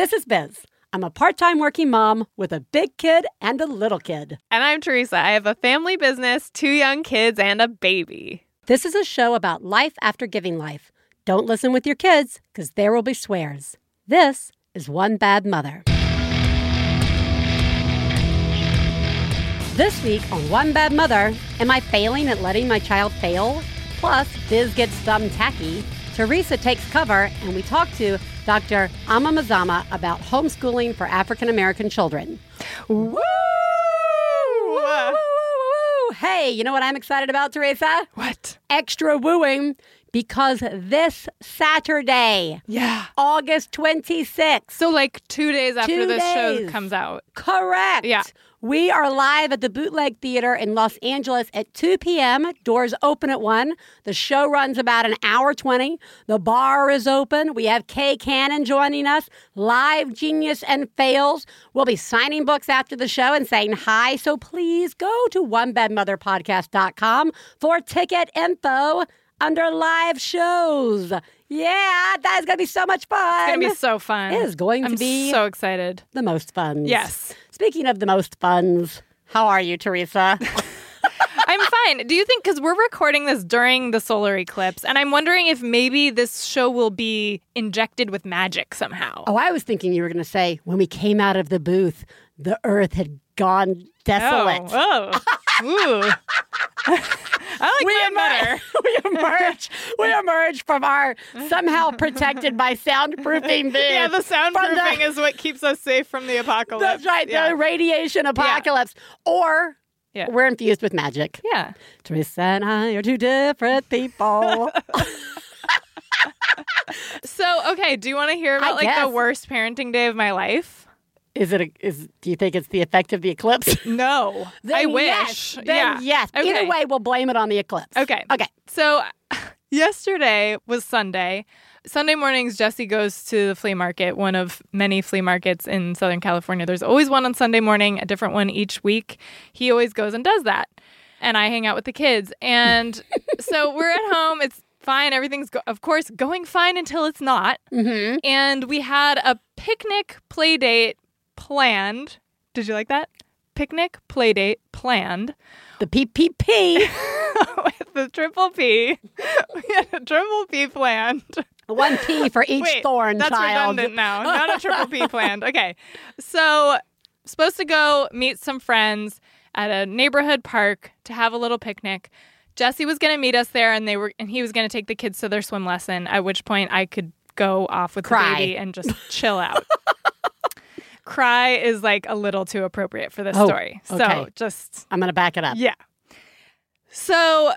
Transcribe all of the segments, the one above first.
This is Biz. I'm a part time working mom with a big kid and a little kid. And I'm Theresa. I have a family business, two young kids, and a baby. This is a show about life after giving life. Don't listen with your kids, because there will be swears. This is One Bad Mother. This week on One Bad Mother, am I failing at letting my child fail? Plus, Biz gets thumb tacky. Theresa takes cover, and we talk to Dr. Ama Mazama about homeschooling for African American children. Woo! Hey, you know what I'm excited about, Theresa? What? Extra wooing because this Saturday, Yeah. August 26th, So, like two days after Two this show comes out. correct. Yeah. We are live at the Bootleg Theater in Los Angeles at 2 p.m. Doors open at 1. The show runs about an hour 20. The bar is open. We have Kay Cannon joining us, live genius and fails. We'll be signing books after the show and saying hi. So please go to onebadmotherpodcast.com for ticket info under live shows. Yeah, that is going to be so much fun. It's gonna be so fun. It is going to I'm be so excited. the most fun. Yes. Speaking of the most funs, how are you, Theresa? I'm fine. Do you think because we're recording this during the solar eclipse, and I'm wondering if maybe this show will be injected with magic somehow? oh, I was thinking you were going to say when we came out of the booth, the earth had gone desolate. Oh, oh. Ooh. I like We emerge, we emerge, we emerge from our somehow protected by soundproofing booth. Yeah, the soundproofing the- is what keeps us safe from the apocalypse. That's right, Yeah. the radiation apocalypse. Or Yeah. we're infused with magic. yeah. Theresa and I are two different people. So, okay, do you want to hear about like the worst parenting day of my life? Is it? A, is do you think it's the effect of the eclipse? No. I wish. Yes. Then yeah. yes. Okay. Either way, we'll blame it on the eclipse. Okay. Okay. So yesterday was Sunday. Sunday mornings, Jesse goes to the flea market, one of many flea markets in Southern California. There's always one on Sunday morning, a different one each week. He always goes and does that. And I hang out with the kids. And so we're at home. It's fine. Everything's, go- of course, going fine until it's not. Mm-hmm. And we had a picnic play date planned. Did you like that? Picnic play date planned The PPP. with the triple P. We had a triple P planned. One P for each Wait, thorn that's child. redundant now. Not a triple P planned. Okay, so supposed to go meet some friends at a neighborhood park to have a little picnic. Jesse was going to meet us there, and they were, and he was going to take the kids to their swim lesson. At which point, I could go off with Cry. the baby and just chill out. Cry is like a little too appropriate for this Oh, story. So okay. just I'm gonna back it up. yeah. So,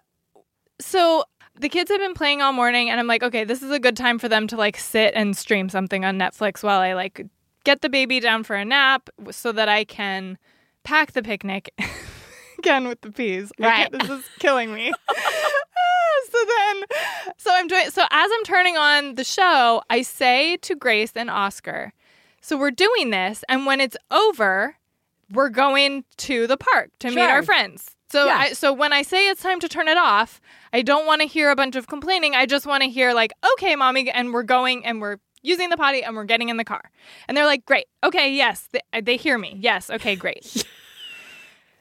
so the kids have been playing all morning, and I'm like, okay, this is a good time for them to like sit and stream something on Netflix while I like get the baby down for a nap so that I can pack the picnic again with the peas. Right. this is killing me. Ah, so then, so I'm doing, so as I'm turning on the show, I say to Grace and Oscar, so we're doing this, and when it's over, we're going to the park to meet our friends. So Yeah. I, so when I say it's time to turn it off, I don't want to hear a bunch of complaining. I just want to hear like, "Okay, mommy," and we're going and we're using the potty and we're getting in the car. And they're like, "Great. Okay, yes." They, they hear me. Yes. Okay, great.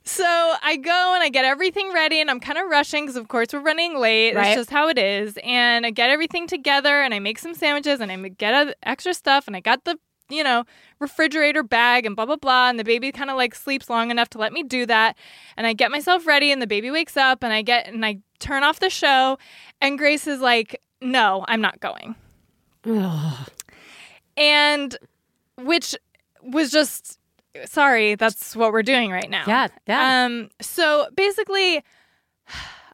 So I go and I get everything ready, and I'm kind of rushing because, of course, we're running late. Right. It's just how it is. And I get everything together, and I make some sandwiches, and I get uh, extra stuff, and I got the you know refrigerator bag and blah blah blah. And the baby kind of like sleeps long enough to let me do that. And I get myself ready, and the baby wakes up, and I get and I turn off the show, and Grace is like, "No, I'm not going." Ugh. And which was just sorry, that's what we're doing right now. yeah, yeah. Um. So basically,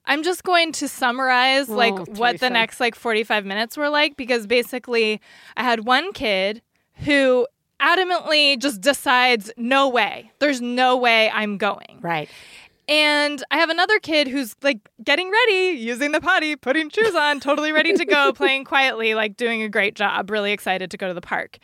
I'm just going to summarize like Oh, what the next like 45 minutes were like because basically, I had one kid who adamantly just decides, no way, there's no way I'm going. right. And I have another kid who's like getting ready, using the potty, putting shoes on, totally ready to go, playing quietly, like doing a great job, really excited to go to the park.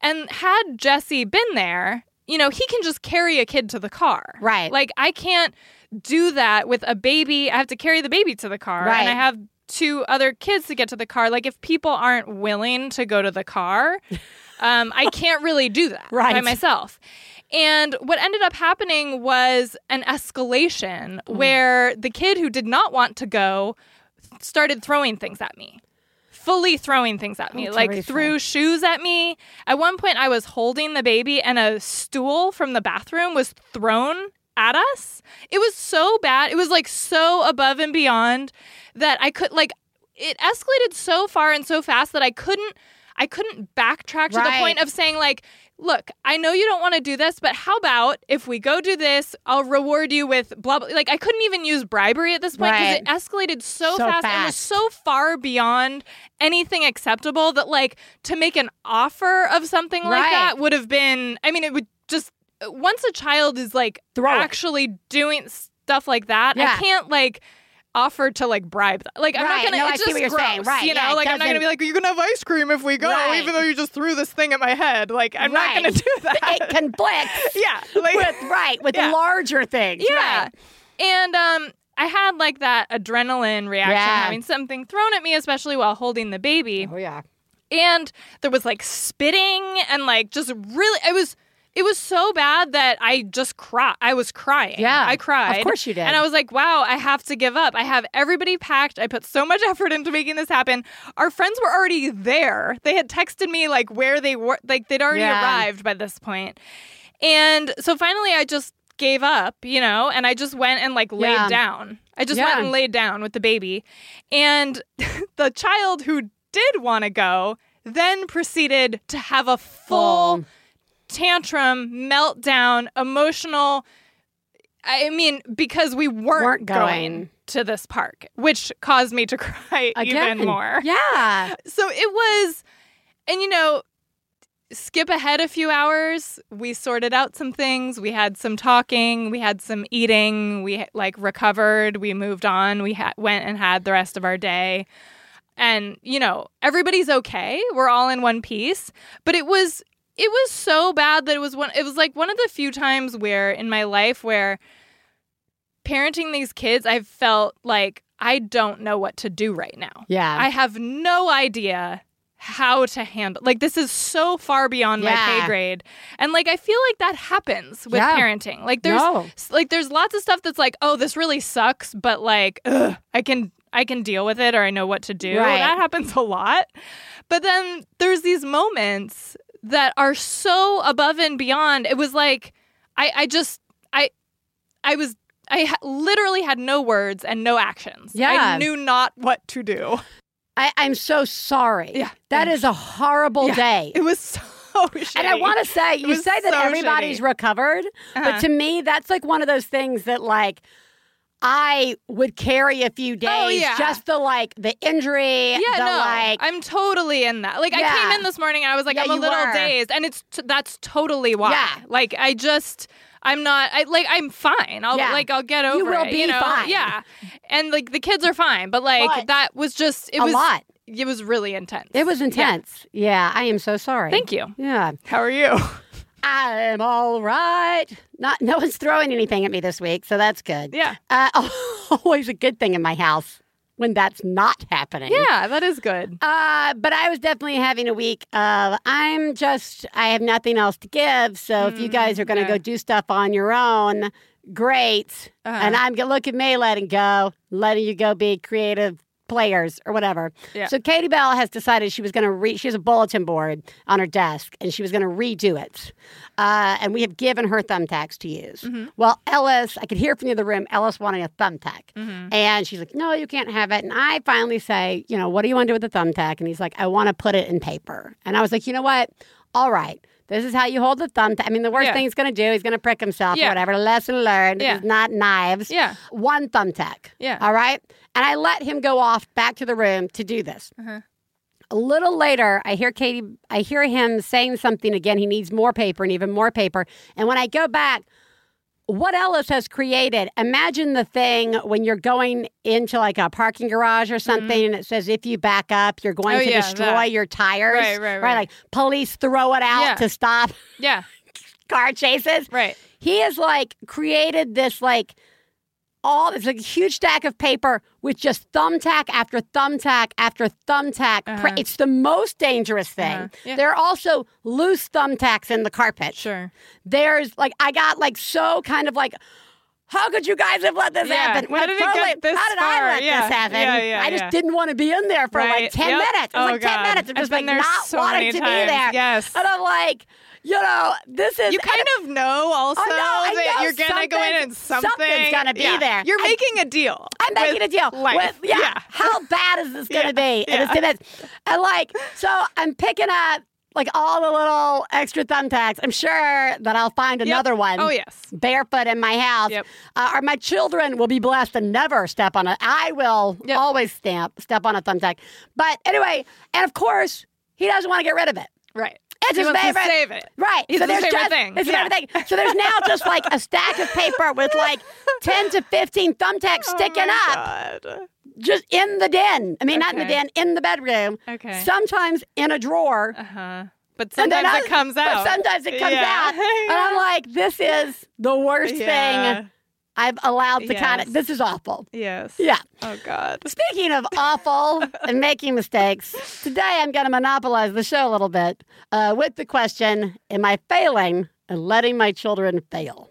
And had Jesse been there, you know, he can just carry a kid to the car. Right. Like I can't do that with a baby. I have to carry the baby to the car. Right. And I have two other kids to get to the car. Like if people aren't willing to go to the car, um, I can't really do that by myself. And what ended up happening was an escalation Mm. where the kid who did not want to go started throwing things at me. Fully throwing things at me, Oh, like threw shoes at me. At one point, I was holding the baby, and a stool from the bathroom was thrown at us. It was so bad. It was like so above and beyond that I could like it escalated so far and so fast that I couldn't I couldn't backtrack to the point of saying like, look, I know you don't want to do this, but how about if we go do this, I'll reward you with blah blah. Like I couldn't even use bribery at this point because Right. it escalated so, So fast, and was so far beyond anything acceptable that like to make an offer of something like that would have been. I mean, it would just once a child is like Throw it. actually doing stuff like that, Yeah. I can't like offer to like bribe them. Like I'm Right. not gonna. No, it's just gross, saying. Right. You know, Yeah, like I'm not gonna be like, you can have ice cream if we go, Right. even though you just threw this thing at my head. Like I'm Right. not gonna do that. it conflicts yeah. Like with right with Yeah. larger things. yeah. right. And um, I had like that adrenaline reaction, Yeah. having something thrown at me, especially while holding the baby. Oh yeah. and there was like spitting and like just really I was it was so bad that I just cried. I was crying. Yeah, I cried. of course you did. And I was like, wow, I have to give up. I have everybody packed. I put so much effort into making this happen. Our friends were already there. They had texted me like where they were, like they'd already Yeah. arrived by this point. And so finally I just gave up, you know, and I just went and like laid Yeah. down. I just Yeah. went and laid down with the baby. And the child who did want to go then proceeded to have a full Full. Tantrum, meltdown, emotional. I mean, because we weren't, Weren't going. going. to this park, which caused me to cry Again. even more. Yeah. So it was, and you know, skip ahead a few hours. We sorted out some things. We had some talking. We had some eating. We like recovered. We moved on. We ha- went and had the rest of our day. And you know, everybody's okay. We're all in one piece. But it was it was so bad that it was one. It was like one of the few times where in my life where parenting these kids, I've felt like I don't know what to do right now. Yeah. I have no idea how to handle like this is so far beyond my pay grade and like i feel like that happens with Yeah. parenting like there's No. like there's lots of stuff that's like oh this really sucks but like ugh, i can i can deal with it or i know what to do Right. that happens a lot but then there's these moments that are so above and beyond it was like i i just i i was I ha- literally had no words and no actions. Yeah. I knew not what to do. I, I'm so sorry. Yeah. That is a horrible Yeah. day. It was so shitty. And I want to say, you say that so everybody's shitty. recovered, Uh-huh. but to me, that's like one of those things that like I would carry a few oh, days Oh, yeah. just the like the injury, yeah, the no, like I'm totally in that. Like I came in this morning and I was like, Yeah, I'm a little were. dazed, and it's t- that's totally why. Yeah. Like I just. I'm not. I like. I'm fine. I'll Yeah. like. I'll get over it. You will it. be you know. fine. Yeah. And like the kids are fine, but like But that was just. It a was lot. It was really intense. It was intense. Yeah. I am so sorry. Thank you. Yeah. How are you? I'm all right. Not no one's throwing anything at me this week, so that's good. Yeah. Uh, always a good thing in my house when that's not happening. Yeah, that is good. Uh, but I was definitely having a week of I'm just I have nothing else to give. So if you guys are going to Mm, yeah. go do stuff on your own, great. Uh-huh. And I'm gonna look at me letting go, letting you go be creative players or whatever. Yeah. So Katie Bell has decided she was going to re- she has a bulletin board on her desk and she was going to redo it. Uh, and we have given her thumbtacks to use. Mm-hmm. Well, Ellis, I could hear from the other room, Ellis wanting a thumbtack. Mm-hmm. And she's like, no, you can't have it. And I finally say, you know, what do you want to do with the thumbtack? And he's like, I want to put it in paper. And I was like, you know what? All right. This is how you hold the thumbtack. I mean, the worst Yeah. thing he's going to do, he's going to prick himself or Yeah. whatever. Lesson learned. Yeah. It's not knives. Yeah. One thumbtack. Yeah. All right. And I let him go off back to the room to do this. Uh-huh. A little later, I hear Katie, I hear him saying something again. He needs more paper and even more paper. And when I go back, what Ellis has created, imagine the thing when you're going into like a parking garage or something and it says, if you back up, you're going Mm-hmm. Oh, to yeah, destroy that. your tires. Right, right, right. Like police throw it out Yeah. to stop Yeah. car chases. Right. He has like created this like all it's like a huge stack of paper with just thumbtack after thumbtack after thumbtack. Pre- It's the most dangerous thing. Uh-huh. Yeah. There are also loose thumbtacks in the carpet. Sure. There's like I got like so kind of like. How could you guys have let this Yeah. happen? How it did it get this how did far? I let Yeah. this happen? Yeah, I just didn't want to be in there for like 10 Yep. minutes. It was Oh, like 10 minutes of I've just like not so wanting to times. be there. Yes. And I'm like, you know, this is You kind of know also know, that know you're gonna go in and something's- something something's gonna be yeah. there. You're I- making a deal. I'm making a deal. Life. With, yeah, yeah. How bad is this going to Yeah, be? And it's gonna, and like, so I'm picking up like all the little extra thumbtacks. I'm sure that I'll find another one. Oh yes. Barefoot in my house, Yep. uh, or my children will be blessed to never step on a. I will Yep. always stamp step on a thumbtack. But anyway, and of course, he doesn't want to get rid of it. Right. It's He his wants to favorite. save it. Right. It's so there's favorite just, thing. It's his Yeah. favorite thing. So there's now just like a stack of paper with like 10 to 15 thumbtacks sticking oh up God. just in the den. I mean, not in the den, in the bedroom. Okay. Sometimes in a drawer. Uh huh. But sometimes I- it comes out. But sometimes it comes Yeah. out. And I'm like, this is the worst Yeah. thing I've allowed to kind of. This is awful. Yes. Yeah. Oh God. Speaking of awful and making mistakes, today I'm going to monopolize the show a little bit uh, with the question Am I failing and letting my children fail?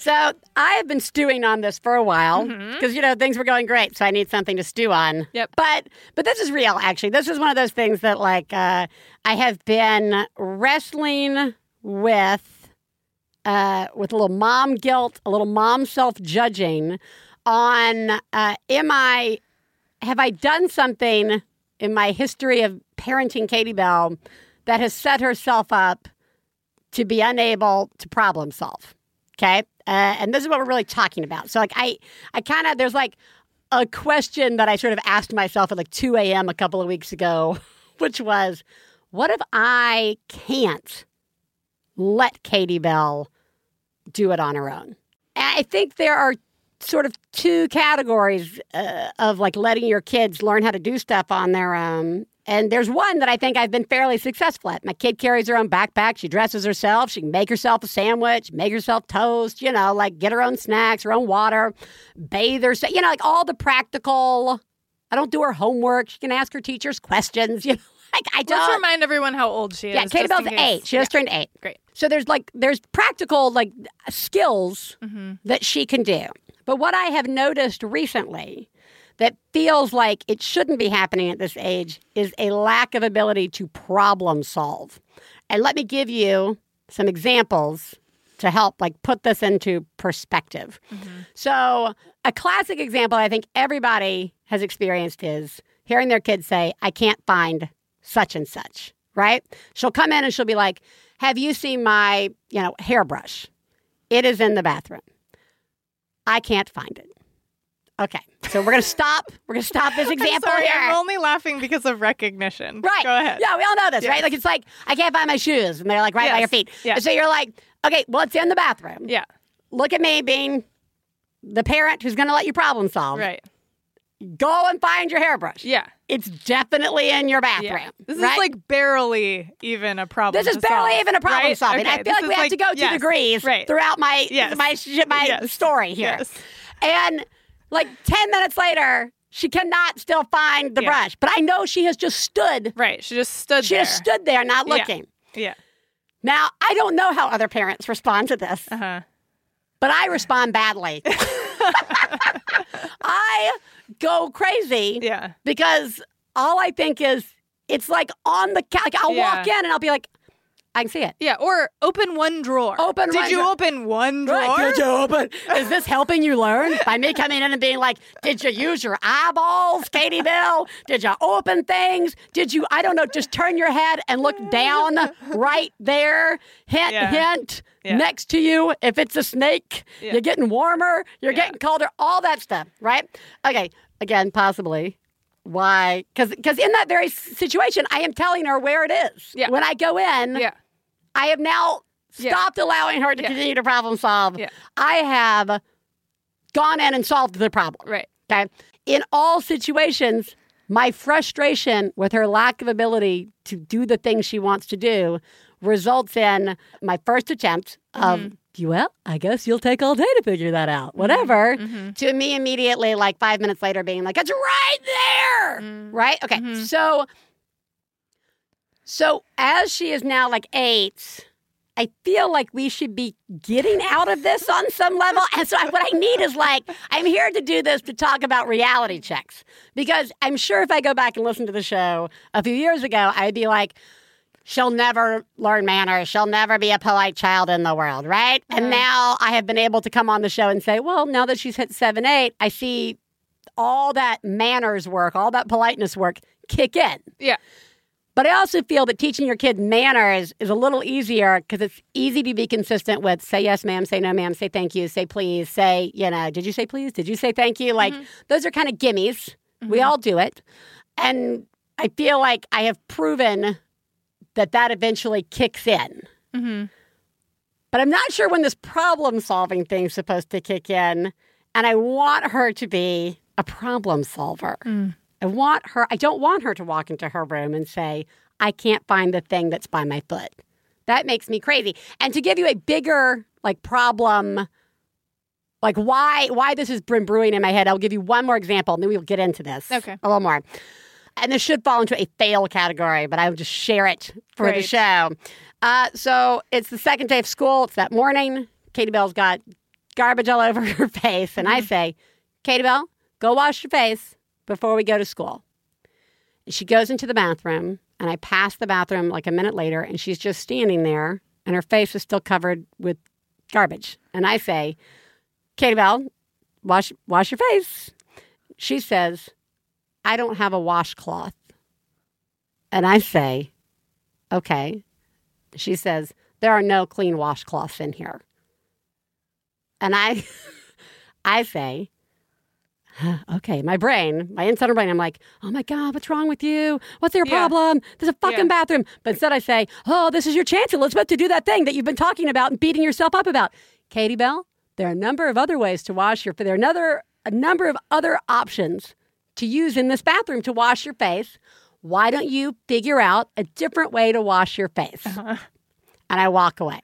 So I have been stewing on this for a while because you know things were going great, so I need something to stew on. Yep. But but this is real. Actually, this is one of those things that like uh, I have been wrestling with uh, with a little mom guilt, a little mom self judging on uh, am I have I done something in my history of parenting Katie Bell that has set herself up to be unable to problem solve. Okay. Uh, and this is what we're really talking about. So, like, I, I kind of, there's like a question that I sort of asked myself at like 2 a.m. a couple of weeks ago, which was, what if I can't let Katie Bell do it on her own? I think there are sort of two categories uh, of like letting your kids learn how to do stuff on their own. And there's one that I think I've been fairly successful at. My kid carries her own backpack. She dresses herself. She can make herself a sandwich, make herself toast, you know, like get her own snacks, her own water, bathe herself, you know, like all the practical. I don't do her homework. She can ask her teachers questions, you know. Like I Let's remind everyone how old she is. yeah, Katie Bell's eight. She just turned eight. Great. So there's like there's practical like skills Mm-hmm. that she can do. But what I have noticed recently that feels like it shouldn't be happening at this age is a lack of ability to problem solve. And let me give you some examples to help like put this into perspective. Mm-hmm. So, a classic example I think everybody has experienced is hearing their kids say, "I can't find such and such." Right? She'll come in and she'll be like, "Have you seen my, you know, hairbrush? It is in the bathroom. I can't find it." Okay. So, we're going to stop. We're going to stop this I'm example sorry, here. I'm only laughing because of recognition. Right. Go ahead. Yeah, we all know this, Yes. right? Like it's like I can't find my shoes, and they're like right by your feet. Yeah. So you're like, okay, well, it's in the bathroom. Yeah. Look at me being the parent who's going to let you problem solve. Right. Go and find your hairbrush. Yeah. It's definitely in your bathroom. Yeah. This right? is like barely even a problem. This is barely solve, even a problem right? solving. Okay, I feel like we have to go to yes, degrees Right. throughout my Yes. my my Yes. story here. Yes. And like ten minutes later, she cannot still find the Yeah. brush. But I know she has just stood. Right. She just stood She there. just stood there, not Yeah. looking. Yeah. Now, I don't know how other parents respond to this, Uh huh. but I respond badly. I go crazy Yeah. because all I think is it's like on the couch. Like I'll Yeah. walk in and I'll be like, I can see it. Yeah. Or open one drawer. Open Did one you drawer. open one drawer? Right, did you open? Is this helping you learn? By me coming in and being like, did you use your eyeballs, Katie Bell? Did you open things? Did you, I don't know, just turn your head and look down right there? Hint, Yeah. hint, Yeah. next to you. If it's a snake, Yeah. you're getting warmer, you're getting colder, all that stuff, right? Okay, again, possibly why because because in that very situation i am telling her where it is Yeah. when i go in Yeah. I have now Yeah. stopped allowing her to Yeah. continue to problem solve. Yeah. i have gone in and solved the problem. Right. okay? In all situations my frustration with her lack of ability to do the things she wants to do results in my first attempt of mm-hmm. well i guess you'll take all day to figure that out whatever mm-hmm. Mm-hmm. to me immediately like five minutes later being like it's right there! Mm. Right? Okay. So so as she is now like eight I feel like we should be getting out of this on some level. And so, what I need is like, I'm here to do this to talk about reality checks. Because I'm sure if I go back and listen to the show a few years ago, I'd be like, she'll never learn manners. She'll never be a polite child in the world, right? And now I have been able to come on the show and say, well, now that she's hit seven, eight, I see all that manners work, all that politeness work kick in. Yeah. But I also feel that teaching your kid manners is a little easier because it's easy to be consistent with say yes, ma'am, say no, ma'am, say thank you, say please, say, you know, did you say please? Did you say thank you? Like mm-hmm. those are kind of gimmies. We mm-hmm. all do it. And I feel like I have proven that that eventually kicks in. Mm-hmm. But I'm not sure when this problem solving thing's supposed to kick in. And I want her to be a problem solver. Mm. I want her, I don't want her to walk into her room and say, I can't find the thing that's by my foot. That makes me crazy. And to give you a bigger like problem, like why why this has been brewing in my head, I'll give you one more example and then we'll get into this. Okay. A little more. And this should fall into a fail category, but I will just share it for the show. Uh, so it's the second day of school. It's that morning. Katie Bell's got garbage all over her face. And I say, Katie Bell, go wash your face before we go to school. She goes into the bathroom, and I pass the bathroom like a minute later, and she's just standing there, and her face is still covered with garbage. And I say, Katie Bell, wash wash your face. She says, I don't have a washcloth. And I say, okay. She says, there are no clean washcloths in here. And I I say, okay, my brain, my internal brain, I'm like, oh my God, what's wrong with you? What's your Yeah. problem? There's a fucking Yeah. bathroom. But instead I say, oh, this is your chance, Elizabeth, to do that thing that you've been talking about and beating yourself up about. Katie Bell, there are a number of other ways to wash your face. There are another a number of other options to use in this bathroom to wash your face. Why don't you figure out a different way to wash your face? Uh-huh. And I walk away.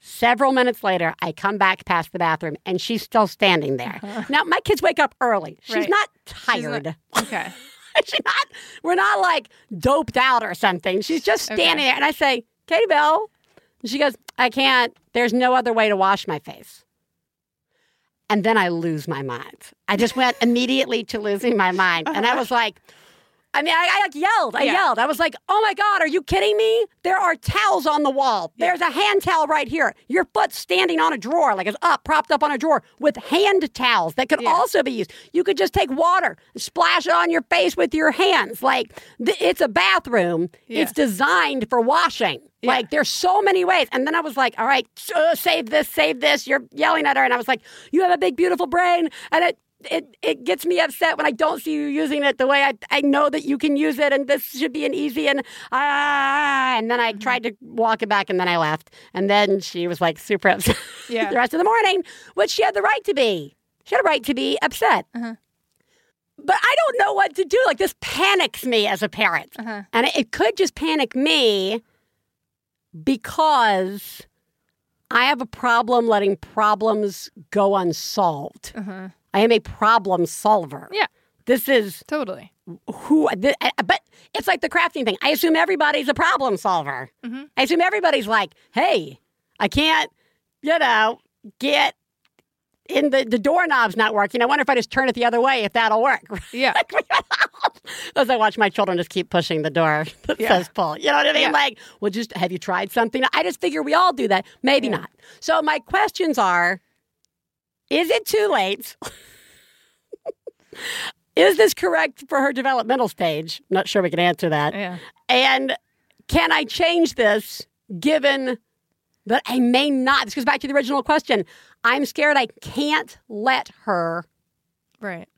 Several minutes later, I come back past the bathroom and she's still standing there. Uh-huh. Now, my kids wake up early. She's Right. not She's tired. not- okay. She's not, we're not like doped out or something. She's just standing Okay. there. And I say, Katie Bell. And she goes, I can't. There's no other way to wash my face. And then I lose my mind. I just went immediately to losing my mind. And I uh-huh. was like, I mean, I, I like yelled. I Yeah. yelled. I was like, "Oh my god, are you kidding me? There are towels on the wall. There's a hand towel right here. Your foot's standing on a drawer, like it's up, propped up on a drawer with hand towels that could Yeah. also be used. You could just take water, splash it on your face with your hands. Like th- it's a bathroom. Yeah. It's designed for washing. Yeah. Like there's so many ways. And then I was like, "All right, uh, save this, save this." You're yelling at her, and I was like, "You have a big, beautiful brain," and it it it gets me upset when I don't see you using it the way I, I know that you can use it and this should be an easy and ah and then I Mm-hmm. tried to walk it back and then I left and then she was like super upset Yeah. the rest of the morning which she had the right to be she had a right to be upset Uh-huh. but I don't know what to do like this panics me as a parent Uh-huh. and it, it could just panic me because I have a problem letting problems go unsolved. Uh-huh. I am a problem solver. Yeah. This is Totally. who, th- but it's like the crafting thing. I assume everybody's a problem solver. Mhm. I assume everybody's like, hey, I can't, you know, get in the, the doorknob's not working. I wonder if I just turn it the other way, if that'll work. Yeah. As I watch my children just keep pushing the door that Yeah. says pull. You know what I mean? Yeah. Like, well, just have you tried something? I just figure we all do that. Maybe Yeah. not. So my questions are Is it too late? is this correct for her developmental stage? Not sure we can answer that. Yeah. And can I change this given that I may not? This goes back to the original question. I'm scared I can't let her Right.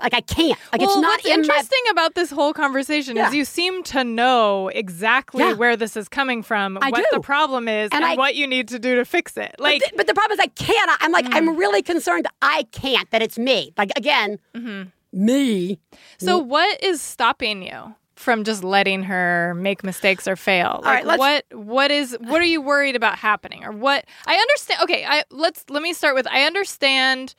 Like I can't. Like well, it's not what's in my. interesting about this whole conversation Yeah. is you seem to know exactly Yeah. where this is coming from, I what do. the problem is, And and, I- what you need to do to fix it. But Like, the, but the problem is I can't. I'm like I'm Mm. really concerned. I can't. That it's me. Like again, Mm-hmm. me. so what is stopping you from just letting her make mistakes or fail? Like, right, let's- what what is what are you worried about happening, or what? I understand. Okay, I let's let me start with. I understand.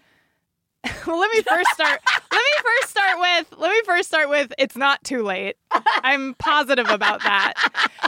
well, let me first start. Let me first start with. Let me first start with. It's not too late. I'm positive about that.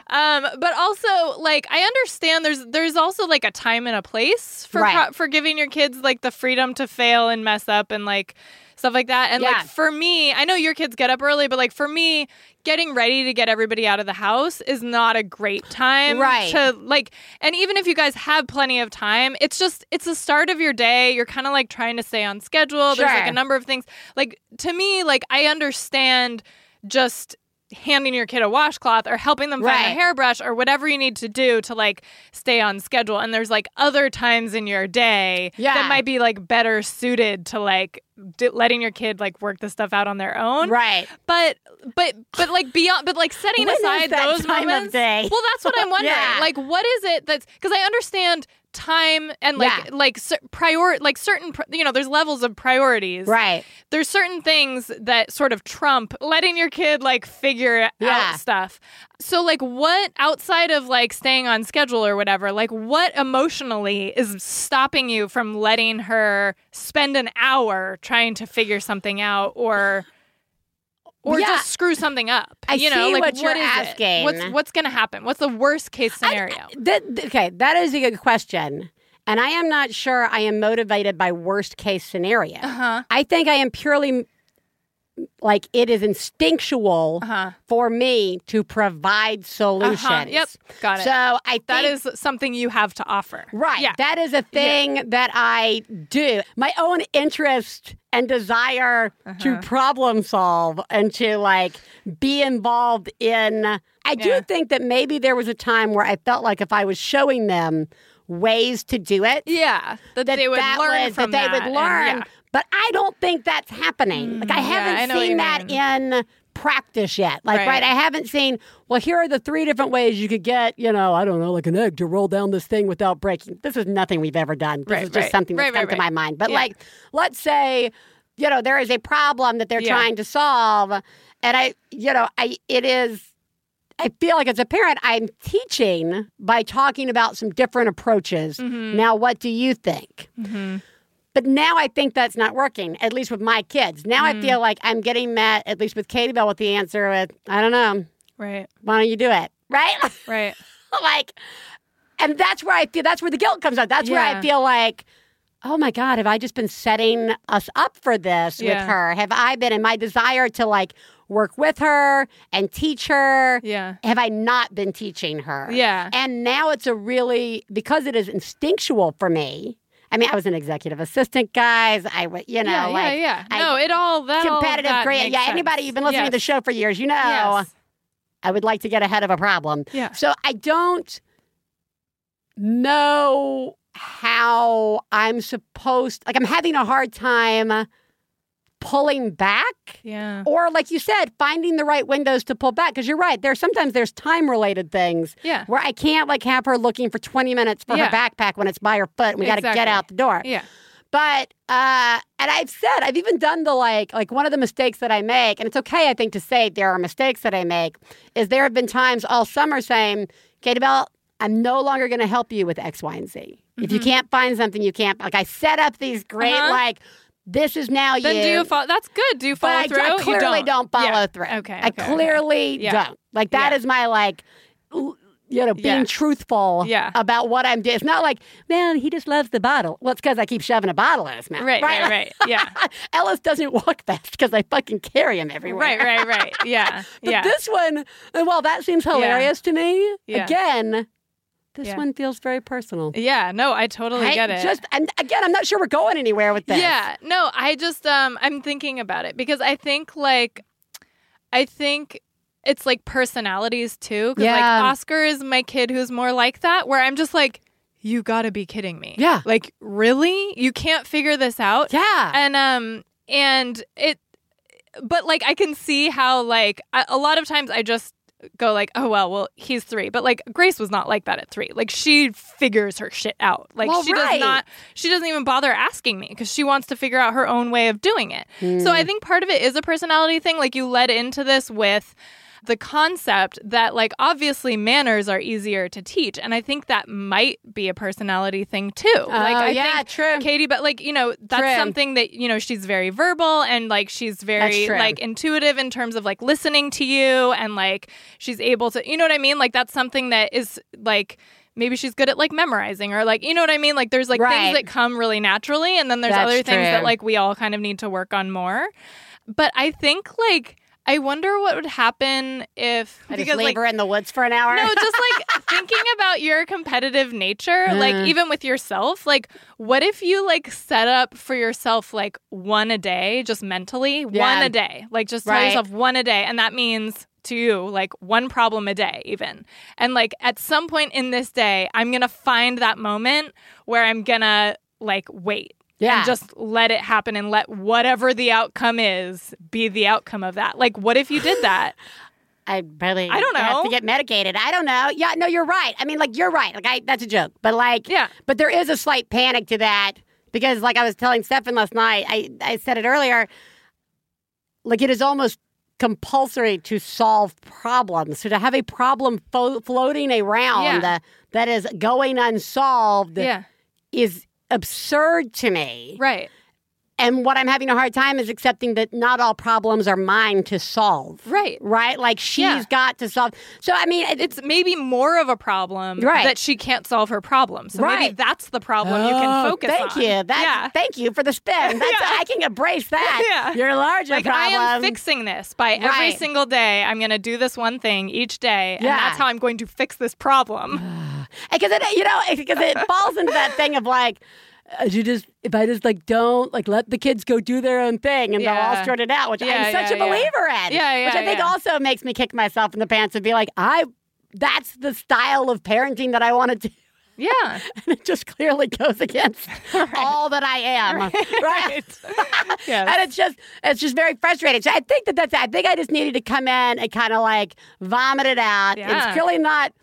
Um, but also, like, I understand there's there's also like a time and a place for Right. pro- for giving your kids like the freedom to fail and mess up and like stuff like that. And Yeah. like for me, I know your kids get up early, but like for me, getting ready to get everybody out of the house is not a great time Right. to like and even if you guys have plenty of time, it's just it's the start of your day. You're kind of like trying to stay on schedule. There's like a number of things. Like to me, like I understand just handing your kid a washcloth or helping them find Right. a hairbrush or whatever you need to do to like stay on schedule and there's like other times in your day Yeah. that might be like better suited to like d- letting your kid like work the stuff out on their own Right. but but but like beyond but like setting aside those moments day? well that's what i'm wondering Yeah. like what is it that's because i understand time and like Yeah. like prior like certain pr- you know there's levels of priorities Right. there's certain things that sort of trump letting your kid like figure Yeah. out stuff. So like what outside of like staying on schedule or whatever, like what emotionally is stopping you from letting her spend an hour trying to figure something out or or Yeah. just screw something up? I you know, see like what you're is it? asking. What's what's going to happen? What's the worst case scenario? That, okay, that is a good question. And I am not sure I am motivated by worst case scenario. uh-huh. I think I am purely like it is instinctual Uh-huh. for me to provide solutions. Uh-huh. Yep. Got it. So I think that is something you have to offer. Right. Yeah. That is a thing that I do. My own interest and desire to Uh-huh. problem solve and to like be involved in. I do Yeah. think that maybe there was a time where I felt like if I was showing them ways to do it, yeah. That, that they would that learn was, from that they would and learn. yeah. Mm, But I don't think that's happening. like I haven't I seen that mean. in practice yet. Like Right. right. I haven't seen. Well, here are the three different ways you could get. You know, I don't know, like an egg to roll down this thing without breaking. This is nothing we've ever done. This Right, is just right. something that's come to my mind. But Yeah. like, let's say, you know, there is a problem that they're Yeah. trying to solve, and I, you know, I it is. I feel like as a parent, I'm teaching by talking about some different approaches. Mm-hmm. Now, what do you think? But now I think that's not working, at least with my kids. Now Mm-hmm. I feel like I'm getting met, at least with Katie Bell, with the answer with, I don't know, Right. why don't you do it? Right? Right. like, and that's where I feel, that's where the guilt comes out. That's where I feel like, oh my God, have I just been setting us up for this Yeah. with her? Have I been, in my desire to like work with her and teach her? Yeah. Have I not been teaching her? Yeah. And now it's a really because it is instinctual for me. I mean, I was an executive assistant, guys. I would, you know, yeah, like yeah, yeah. I- no, it all that all competitive, that great. makes Yeah, sense. anybody you've been listening to the show for years, you know, Yes. I would like to get ahead of a problem. Yeah. So I don't know how I'm supposed. Like, I'm having a hard time pulling back. Yeah. Or, like you said, finding the right windows to pull back. Because you're right. There's sometimes there's time related things Yeah. where I can't like have her looking for 20 minutes for Yeah. her backpack when it's by her foot and we got to get out the door. Yeah. But uh and I've said I've even done the like like one of the mistakes that I make and it's okay I think to say there are mistakes that I make is there have been times all summer saying, Katie Bell, I'm no longer going to help you with X, Y, and Z. If you can't find something, you can't. Like I set up these great Mm-hmm. Uh-huh. like this is now Then you. do you follow? That's good. Do you follow I, through? I You clearly don't, follow Yeah. through. Okay. I okay, okay. clearly Yeah. don't. Like that Yeah. is my like you know, being truthful about what I'm doing. It's not like, man, he just loves the bottle. Well, it's because I keep shoving a bottle in his mouth. Right. Right. Right. Yeah. Ellis doesn't walk fast because I fucking carry him everywhere. right. Right. Right. Yeah. But this one, and while that seems hilarious to me, Yeah. again, this Yeah. one feels very personal. yeah. No, I totally I get it. Just and again, I'm not sure we're going anywhere with this. Yeah. No, I just um I'm thinking about it because I think like I think it's like personalities too. Because Yeah. like Oscar is my kid who's more like that, where I'm just like, you gotta be kidding me. Yeah. Like, really? You can't figure this out? Yeah. And um and it but like I can see how like a, a lot of times I just go like, oh well, well he's three, but like Grace was not like that at three. Like she figures her shit out. Like Well, she right. does not. She doesn't even bother asking me because she wants to figure out her own way of doing it. Hmm. So I think part of it is a personality thing. Like you led into this with the concept that like obviously manners are easier to teach and i think that might be a personality thing too oh, like i yeah, think true. katie but like you know that's True. something that you know she's very verbal and like she's very like intuitive in terms of like listening to you and like she's able to you know what i mean like that's something that is like maybe she's good at like memorizing or like you know what i mean like there's like Right. things that come really naturally and then there's That's other things that like we all kind of need to work on more but i think like I wonder what would happen if I just because leave like her in the woods for an hour. no, just like thinking about your competitive nature, like Uh. even with yourself, like what if you like set up for yourself like one a day, just mentally, one a day, like just tell yourself one a day, and that means to you like one problem a day even and like at some point in this day i'm gonna find that moment where i'm gonna like wait Yeah. and just let it happen and let whatever the outcome is be the outcome of that like what if you did that I really I don't know. have to get medicated. I don't know. Yeah, no, you're right. I mean, like you're right. Like I that's a joke. But like Yeah. but there is a slight panic to that because like I was telling Stefan last night, I, I said it earlier, like it is almost compulsory to solve problems. So to have a problem fo- floating around Yeah. uh, that is going unsolved yeah is absurd to me. right And what I'm having a hard time is accepting that not all problems are mine to solve. right Right? Like she's Yeah. got to solve. So I mean, it's maybe more of a problem Right. that she can't solve her problem. So maybe Right. that's the problem you can Oh, focus thank on. Thank you. That's, yeah. Thank you for the spin. That's, Yeah. I can embrace that. Yeah. Your larger Like problem. I am fixing this by every single day. I'm going to do this one thing each day, and that's how I'm going to fix this problem. because it, you know, because it falls into that thing of like, uh, you just if I just like don't like let the kids go do their own thing and they'll all Yeah. sort it out, which Yeah, I'm such yeah, a yeah. believer in. Yeah, yeah, Which I think yeah. also makes me kick myself in the pants and be like, I. That's the style of parenting that I want to do. yeah. And it just clearly goes against all that I am. Right. Yes. And it's just it's just very frustrating. So I think that that's I think I just needed to come in and kind of like vomit it out. Yeah. It's clearly not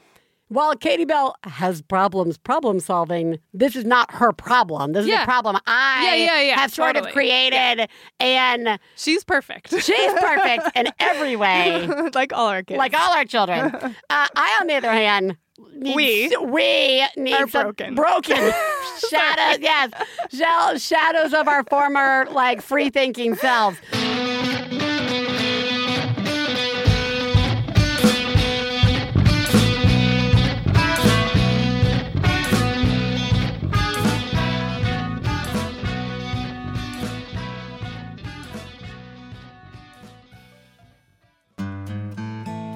while Katie Bell has problems problem solving, this is not her problem. This is Yeah. a problem I Yeah, yeah, yeah, have sort of created and She's perfect. she's perfect in every way. like all our kids. Like all our children. Uh, I, on the other hand, need, We we need are some broken. broken shadows. Yes, shadows of our former like free thinking selves.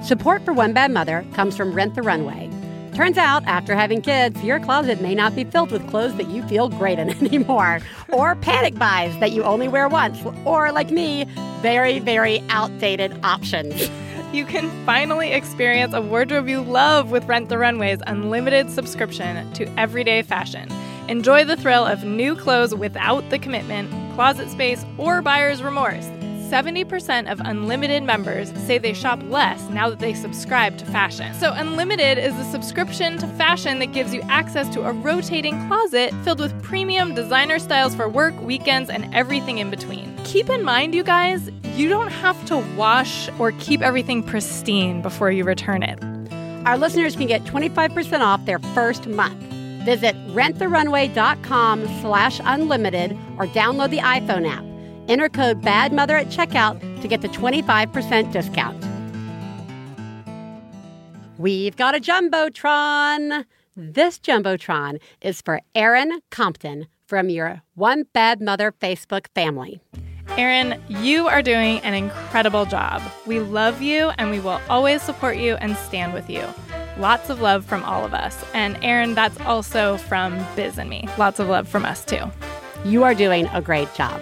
Support for One Bad Mother comes from Rent the Runway. Turns out, after having kids, your closet may not be filled with clothes that you feel great in anymore, or panic buys that you only wear once, or like me, very, very outdated options. You can finally experience a wardrobe you love with Rent the Runway's unlimited subscription to everyday fashion. Enjoy the thrill of new clothes without the commitment, closet space, or buyer's remorse. 70% of Unlimited members say they shop less now that they subscribe to fashion. So, Unlimited is a subscription to fashion that gives you access to a rotating closet filled with premium designer styles for work, weekends, and everything in between. Keep in mind, you guys, you don't have to wash or keep everything pristine before you return it. Our listeners can get 25% off their first month. Visit renttherunway.com slash unlimited or download the iPhone app. Enter code BADMOTHER at checkout to get the 25% discount. We've got a Jumbotron. This Jumbotron is for Erin Compton from your One Bad Mother Facebook family. Erin, you are doing an incredible job. We love you and we will always support you and stand with you. Lots of love from all of us. And Erin, that's also from Biz and me. Lots of love from us too. You are doing a great job.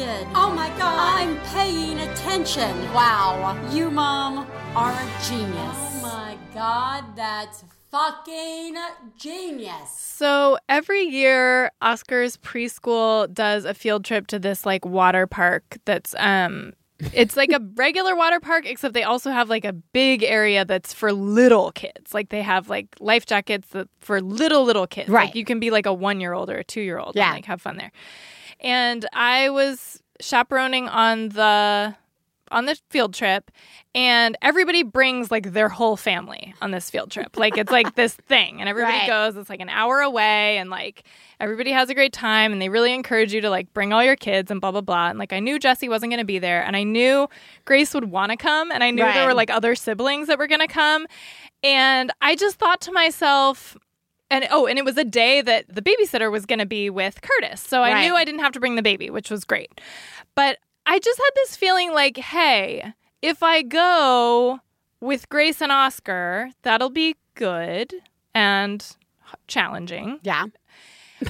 did. Oh my god. I'm paying attention. Wow. You, Mom, are a genius. Oh my god, that's fucking genius. So every year, Oscar's preschool does a field trip to this like water park that's um it's like a regular water park except they also have like a big area that's for little kids like they have like life jackets that for little little kids Right. like you can be like a one year old or a two year old Yeah. and like have fun there and i was chaperoning on the on the field trip and everybody brings like their whole family on this field trip like it's like this thing and everybody Right. goes it's like an hour away and like everybody has a great time and they really encourage you to like bring all your kids and blah blah blah and like i knew jesse wasn't going to be there and i knew grace would want to come and i knew Right. there were like other siblings that were going to come and i just thought to myself and oh, and it was a day that the babysitter was going to be with Curtis. So I Right. knew I didn't have to bring the baby, which was great. But I just had this feeling like, hey, if I go with Grace and Oscar, that'll be good and challenging. Yeah.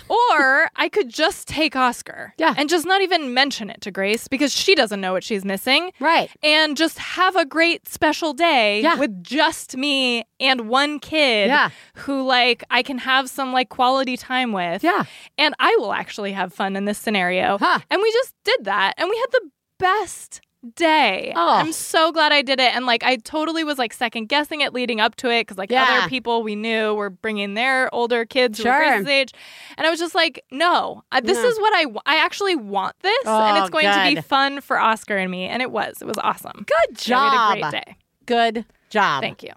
Or I could just take Oscar Yeah. and just not even mention it to Grace because she doesn't know what she's missing Right. and just have a great special day Yeah. with just me and one kid Yeah. who like I can have some like quality time with. Yeah. And I will actually have fun in this scenario. Huh. And we just did that and we had the best day. Oh. I'm so glad I did it and like I totally was like second guessing it leading up to it cuz like Yeah. other people we knew were bringing their older kids who were Sure. Grace's age and I was just like no, I, this No. is what I I actually want this and Oh, it's going to be fun for Oscar and me and it was. It was awesome. Good job. had a great day. Good job. Thank you.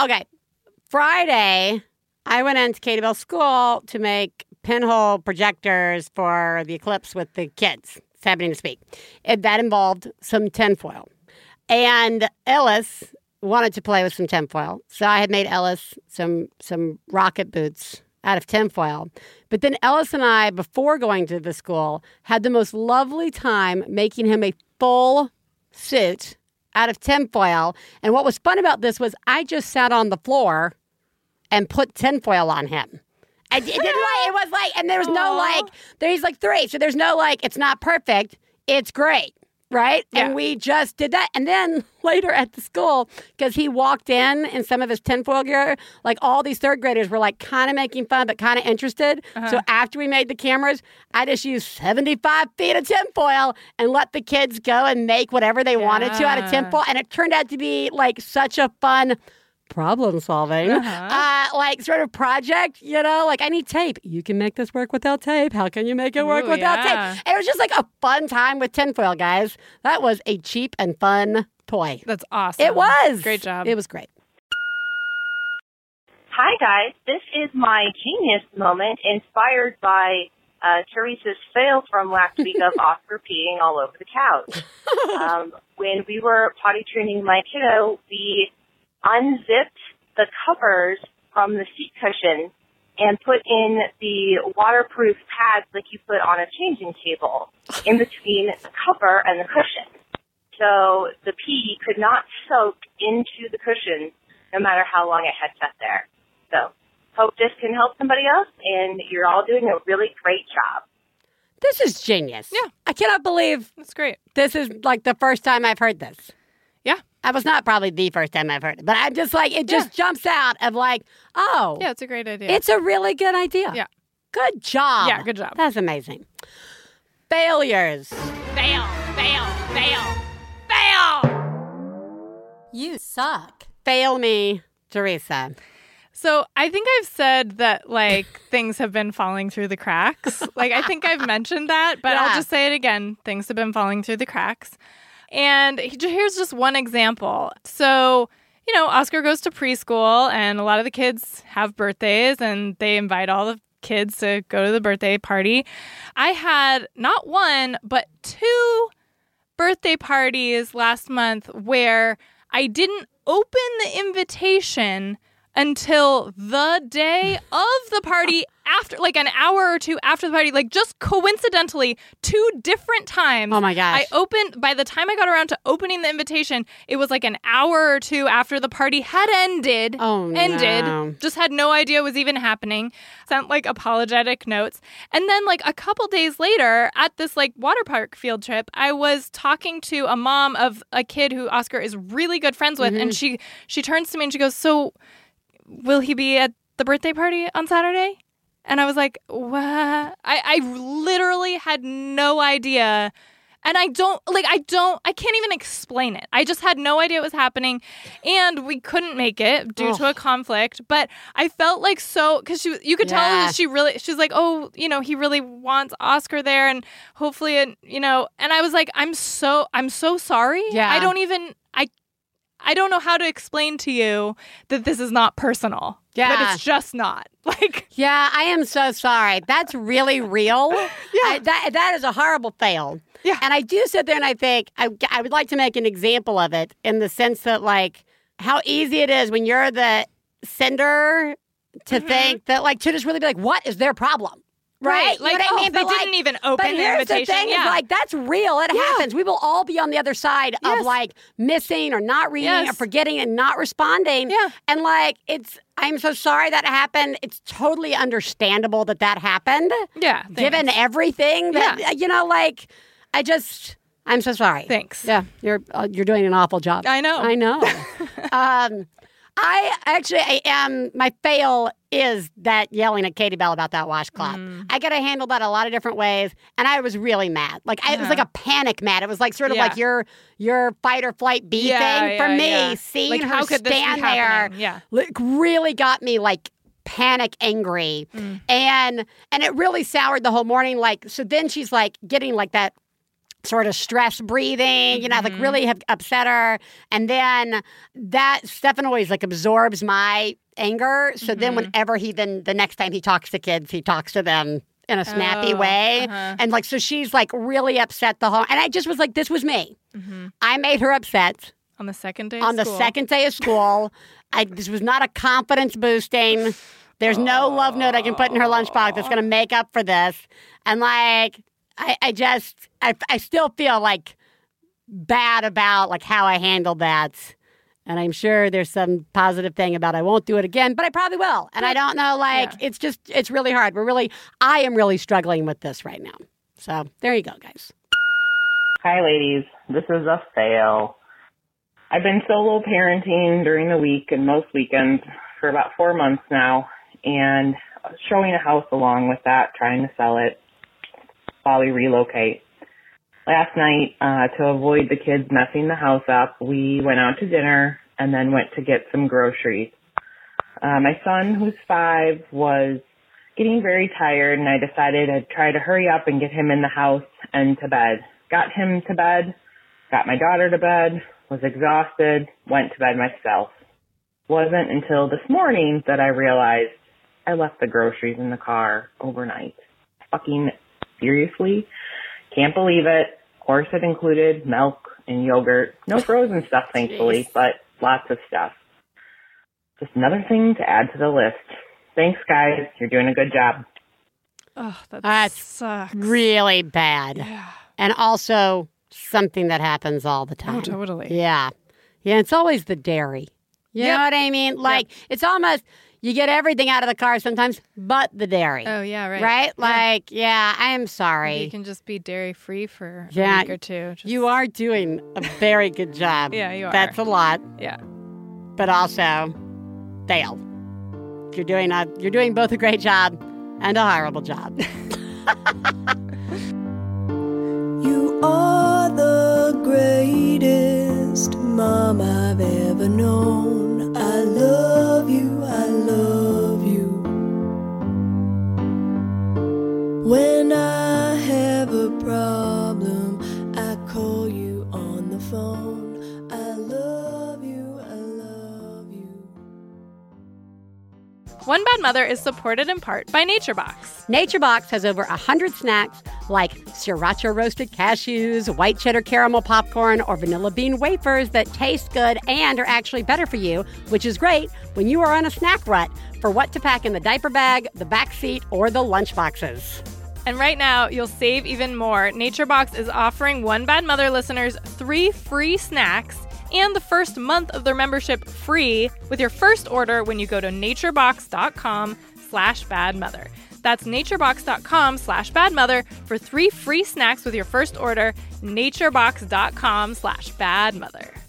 Okay. Friday, I went into Katie Bell School to make pinhole projectors for the eclipse with the kids. Happening this week. And that involved some tinfoil. And Ellis wanted to play with some tinfoil. So I had made Ellis some some rocket boots out of tinfoil. But then Ellis and I, before going to the school, had the most lovely time making him a full suit out of tinfoil. And what was fun about this was I just sat on the floor and put tinfoil on him. And it didn't like it was like, and there was no like, there's like three, so there's no like, it's not perfect, it's great, right? Yeah. And we just did that, and then later at the school, because he walked in in some of his tinfoil gear, like all these third graders were like kind of making fun, but kind of interested. So uh-huh. after we made the cameras, I just used 75 feet of tinfoil and let the kids go and make whatever they wanted to out of tinfoil, and it turned out to be like such a fun problem solving uh like sort of project you know like i need tape you can make this work without tape how can you make it work Ooh, without yeah. tape it was just like a fun time with tinfoil guys that was a cheap and fun toy That's awesome. it was Great job. it was great Hi, guys. This is my genius moment inspired by uh, Theresa's fail from last week of Oscar peeing all over the couch. Um, when we were potty training my kiddo, we unzipped the covers from the seat cushion and put in the waterproof pads like you put on a changing table in between the cover and the cushion. So the pee could not soak into the cushion no matter how long it had sat there. So hope this can help somebody else and you're all doing a really great job. this is genius Yeah. i cannot believe That's great. this is like the first time i've heard this Yeah. I was not probably the first time I've heard it, but I'm just like, it just jumps out of like, oh, Yeah, it's a great idea. It's a really good idea. Yeah. Good job. Yeah, good job. That's amazing. Failures. fail, fail, fail, fail. You suck. Fail me, Theresa. So I think I've said that like things have been falling through the cracks. like I think I've mentioned that, but Yeah. I'll just say it again. Things have been falling through the cracks. And here's just one example. So, you know, Oscar goes to preschool and a lot of the kids have birthdays and they invite all the kids to go to the birthday party. I had not one, but two birthday parties last month where I didn't open the invitation until the day of the party after like an hour or two after the party like just coincidentally two different times Oh my gosh. i opened by the time i got around to opening the invitation it was like an hour or two after the party had ended Oh, ended no. just had no idea it was even happening sent like apologetic notes and then like a couple days later at this like water park field trip i was talking to a mom of a kid who oscar is really good friends with Mm-hmm. and she she turns to me and she goes so will he be at the birthday party on saturday and i was like what i i literally had no idea and I don't like I don't I can't even explain it. I just had no idea it was happening and we couldn't make it due to a conflict, but I felt like so cuz she you could tell Yeah. that she really she's like, "Oh, you know, he really wants Oscar there and hopefully and you know." And I was like, "I'm so I'm so sorry. Yeah. I don't even I I don't know how to explain to you that this is not personal. But Yeah. it's just not. Like Yeah, I am so sorry. That's really real. yeah. that, that is a horrible fail. Yeah. And I do sit there and I think I, I would like to make an example of it in the sense that, like, how easy it is when you're the sender to Mm-hmm. think that, like, to just really be like, what is their problem? Right? You know Like, what I oh, mean? they But, like- didn't even open the here's the invitation. thing: yeah. is like that's real. It happens. We will all be on the other side Yes. of like missing or not reading or forgetting and not responding. Yeah. And like it's, I'm so sorry that happened. It's totally understandable that that happened. yeah. Given everything that Yeah. you know, like I just, I'm so sorry. Thanks. Yeah, you're uh, you're doing an awful job. I know. I know. um, I actually I am. My fail is that yelling at Katie Bell about that washcloth. Mm. I got to handle that a lot of different ways, and I was really mad. Like I, it was like a panic mad. It was like sort of Uh-huh. Yeah. like your your fight or flight B Yeah, thing for me. yeah. Seeing Like, her how could this be stand there. Yeah. like, really got me like panic angry Mm. and and it really soured the whole morning like so then she's like getting like that sort of stress breathing, you know, like Mm-hmm. really have upset her. And then that Stefan always like absorbs my anger. So then Mm-hmm. whenever he then the next time he talks to kids, he talks to them in a snappy Oh, way. uh-huh. And like so she's like really upset the whole and I just was like, this was me. I made her upset on the second day on the second day of school. I this was not a confidence boosting. There's no love note I can put in her lunchbox that's going to make up for this. And like, I, I just, I, I still feel like bad about like how I handled that. And I'm sure there's some positive thing about I won't do it again, but I probably will. And I don't know, like, it's just, it's really hard. We're really, I am really struggling with this right now. So there you go, guys. Hi, ladies. This is a fail. I've been solo parenting during the week and most weekends for about four months now, and showing a house along with that, trying to sell it while we relocate. Last night, uh, to avoid the kids messing the house up, we went out to dinner and then went to get some groceries. Uh, my son, who's five, was getting very tired and I decided I'd try to hurry up and get him in the house and to bed. Got him to bed, got my daughter to bed, was exhausted, went to bed myself. Wasn't until this morning that I realized I left the groceries in the car overnight. Fucking seriously? Can't believe it. Of course it included milk and yogurt. No frozen stuff thankfully, but lots of stuff. Just another thing to add to the list. Thanks guys, you're doing a good job. Oh, that That's sucks. Really bad. And also something that happens all the time. Oh, totally. Yeah. Yeah, it's always the dairy. You Yep. know what I mean? Like it's almost you get everything out of the car sometimes but the dairy. Oh yeah, right. Right? Yeah. Like, yeah, I am sorry. you can just be dairy free for Yeah, a week or two. Just- You are doing a very good job. Yeah, you are. That's a lot, Yeah. but also fail. You're doing a you're doing both a great job and a horrible job. You are the greatest mom I've ever known. I love you, I love you. When I have a problem, I call you on the phone. One Bad Mother is supported in part by NatureBox. NatureBox has over 100 snacks like sriracha roasted cashews, white cheddar caramel popcorn, or vanilla bean wafers that taste good and are actually better for you, which is great when you are on a snack rut for what to pack in the diaper bag, the back seat, or the lunch boxes. And right now, you'll save even more. NatureBox is offering One Bad Mother listeners three free snacks and the first month of their membership free with your first order when you go to naturebox.com slash badmother. That's naturebox.com slash badmother for three free snacks with your first order. naturebox.com slash badmother.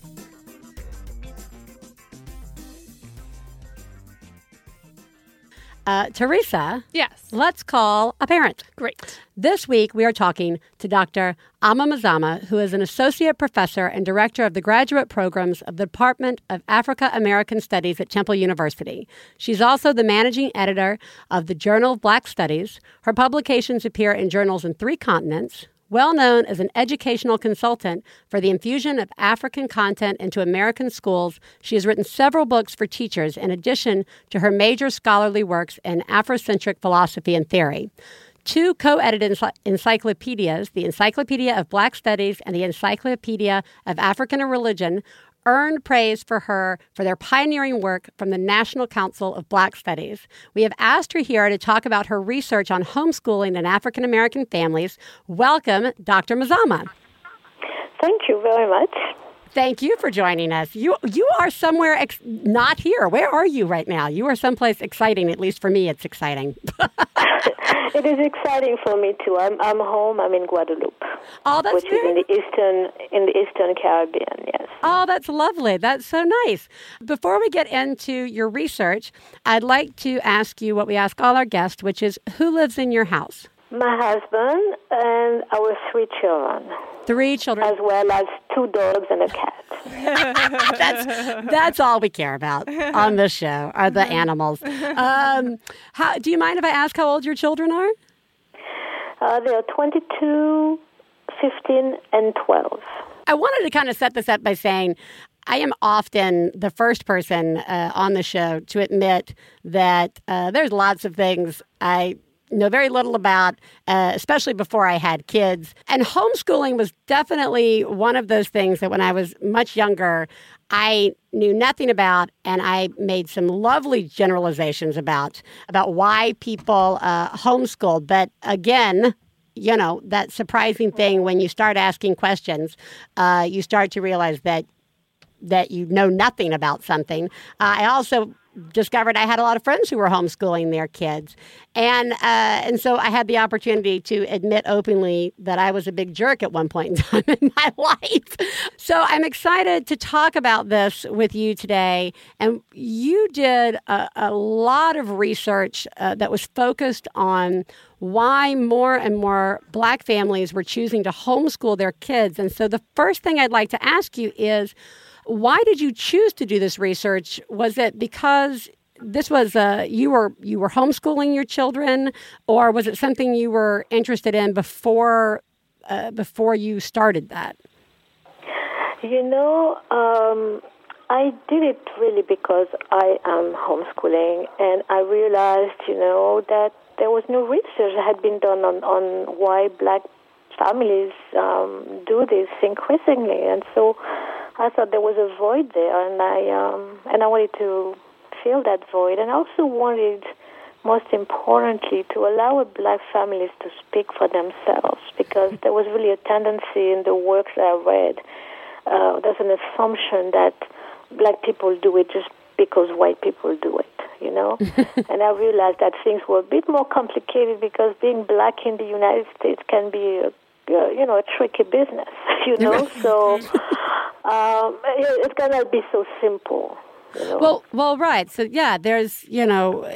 Uh, Theresa, Yes. let's call a parent. Great. This week, we are talking to Dr. Ama Mazama, who is an associate professor and director of the graduate programs of the Department of Africa American Studies at Temple University. She's also the managing editor of the Journal of Black Studies. Her publications appear in journals in three continents. Well known as an educational consultant for the infusion of African content into American schools, she has written several books for teachers in addition to her major scholarly works in Afrocentric philosophy and theory. Two co edited encyclopedias, the Encyclopedia of Black Studies and the Encyclopedia of African Religion, earned praise for her for their pioneering work from the National Council of Black Studies. We have asked her here to talk about her research on homeschooling in African American families. Welcome, Dr. Mazama. Thank you very much. Thank you for joining us. You you are somewhere ex- not here. Where are you right now? You are someplace exciting. At least for me, it's exciting. it is exciting for me too. I'm I'm home. I'm in Guadeloupe. Oh, that's which is in the eastern in the eastern Caribbean. Yes. Oh, that's lovely. That's so nice. Before we get into your research, I'd like to ask you what we ask all our guests, which is who lives in your house? My husband and our three children. Three children. As well as two dogs and a cat. that's that's all we care about on this show are the animals. Um, how, do you mind if I ask how old your children are? Uh, they are 22, 15, and 12. I wanted to kind of set this up by saying I am often the first person uh, on the show to admit that uh, there's lots of things I know very little about, uh, especially before I had kids. And homeschooling was definitely one of those things that when I was much younger, I knew nothing about, and I made some lovely generalizations about about why people uh, homeschooled. But again, you know that surprising thing when you start asking questions, uh, you start to realize that that you know nothing about something. Uh, I also discovered I had a lot of friends who were homeschooling their kids, and uh, and so I had the opportunity to admit openly that I was a big jerk at one point in time in my life. So I'm excited to talk about this with you today. And you did a, a lot of research uh, that was focused on why more and more black families were choosing to homeschool their kids. And so the first thing I'd like to ask you is why did you choose to do this research? Was it because this was uh, you were you were homeschooling your children, or was it something you were interested in before uh, before you started that? You know, um, I did it really because I am homeschooling, and I realized, you know, that there was no research that had been done on on why black families um, do this increasingly, and so I thought there was a void there, and I um, and I wanted to fill that void, and I also wanted, most importantly, to allow black families to speak for themselves, because there was really a tendency in the works I read. Uh, there's an assumption that black people do it just because white people do it, you know. and I realized that things were a bit more complicated because being black in the United States can be a you know, a tricky business, you know. so um, it, it's gonna be so simple. Know? Well, well, right. So, yeah, there's, you know,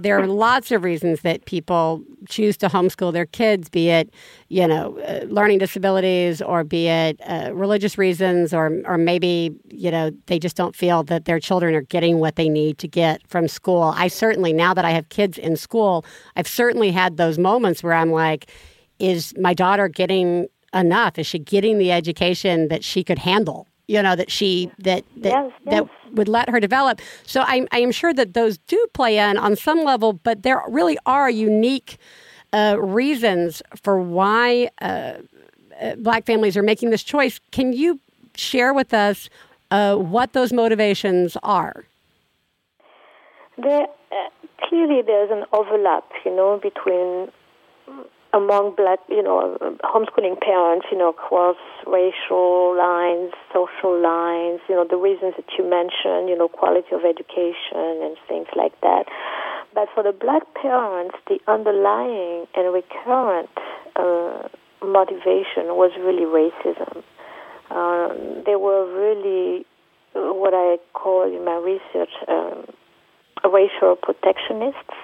there are lots of reasons that people choose to homeschool their kids, be it, you know, uh, learning disabilities or be it uh, religious reasons or, or maybe, you know, they just don't feel that their children are getting what they need to get from school. I certainly, now that I have kids in school, I've certainly had those moments where I'm like, is my daughter getting enough? Is she getting the education that she could handle? You know that she that that Yes, that would let her develop. So I I am sure that those do play in on some level, but there really are unique uh, reasons for why uh, uh, black families are making this choice. Can you share with us uh, what those motivations are? There uh, clearly there's an overlap, you know, between among black, you know, homeschooling parents, you know, across racial lines, social lines, you know, the reasons that you mentioned, you know, quality of education and things like that. But for the black parents, the underlying and recurrent uh, motivation was really racism. Um, they were really what I call in my research um, racial protectionists.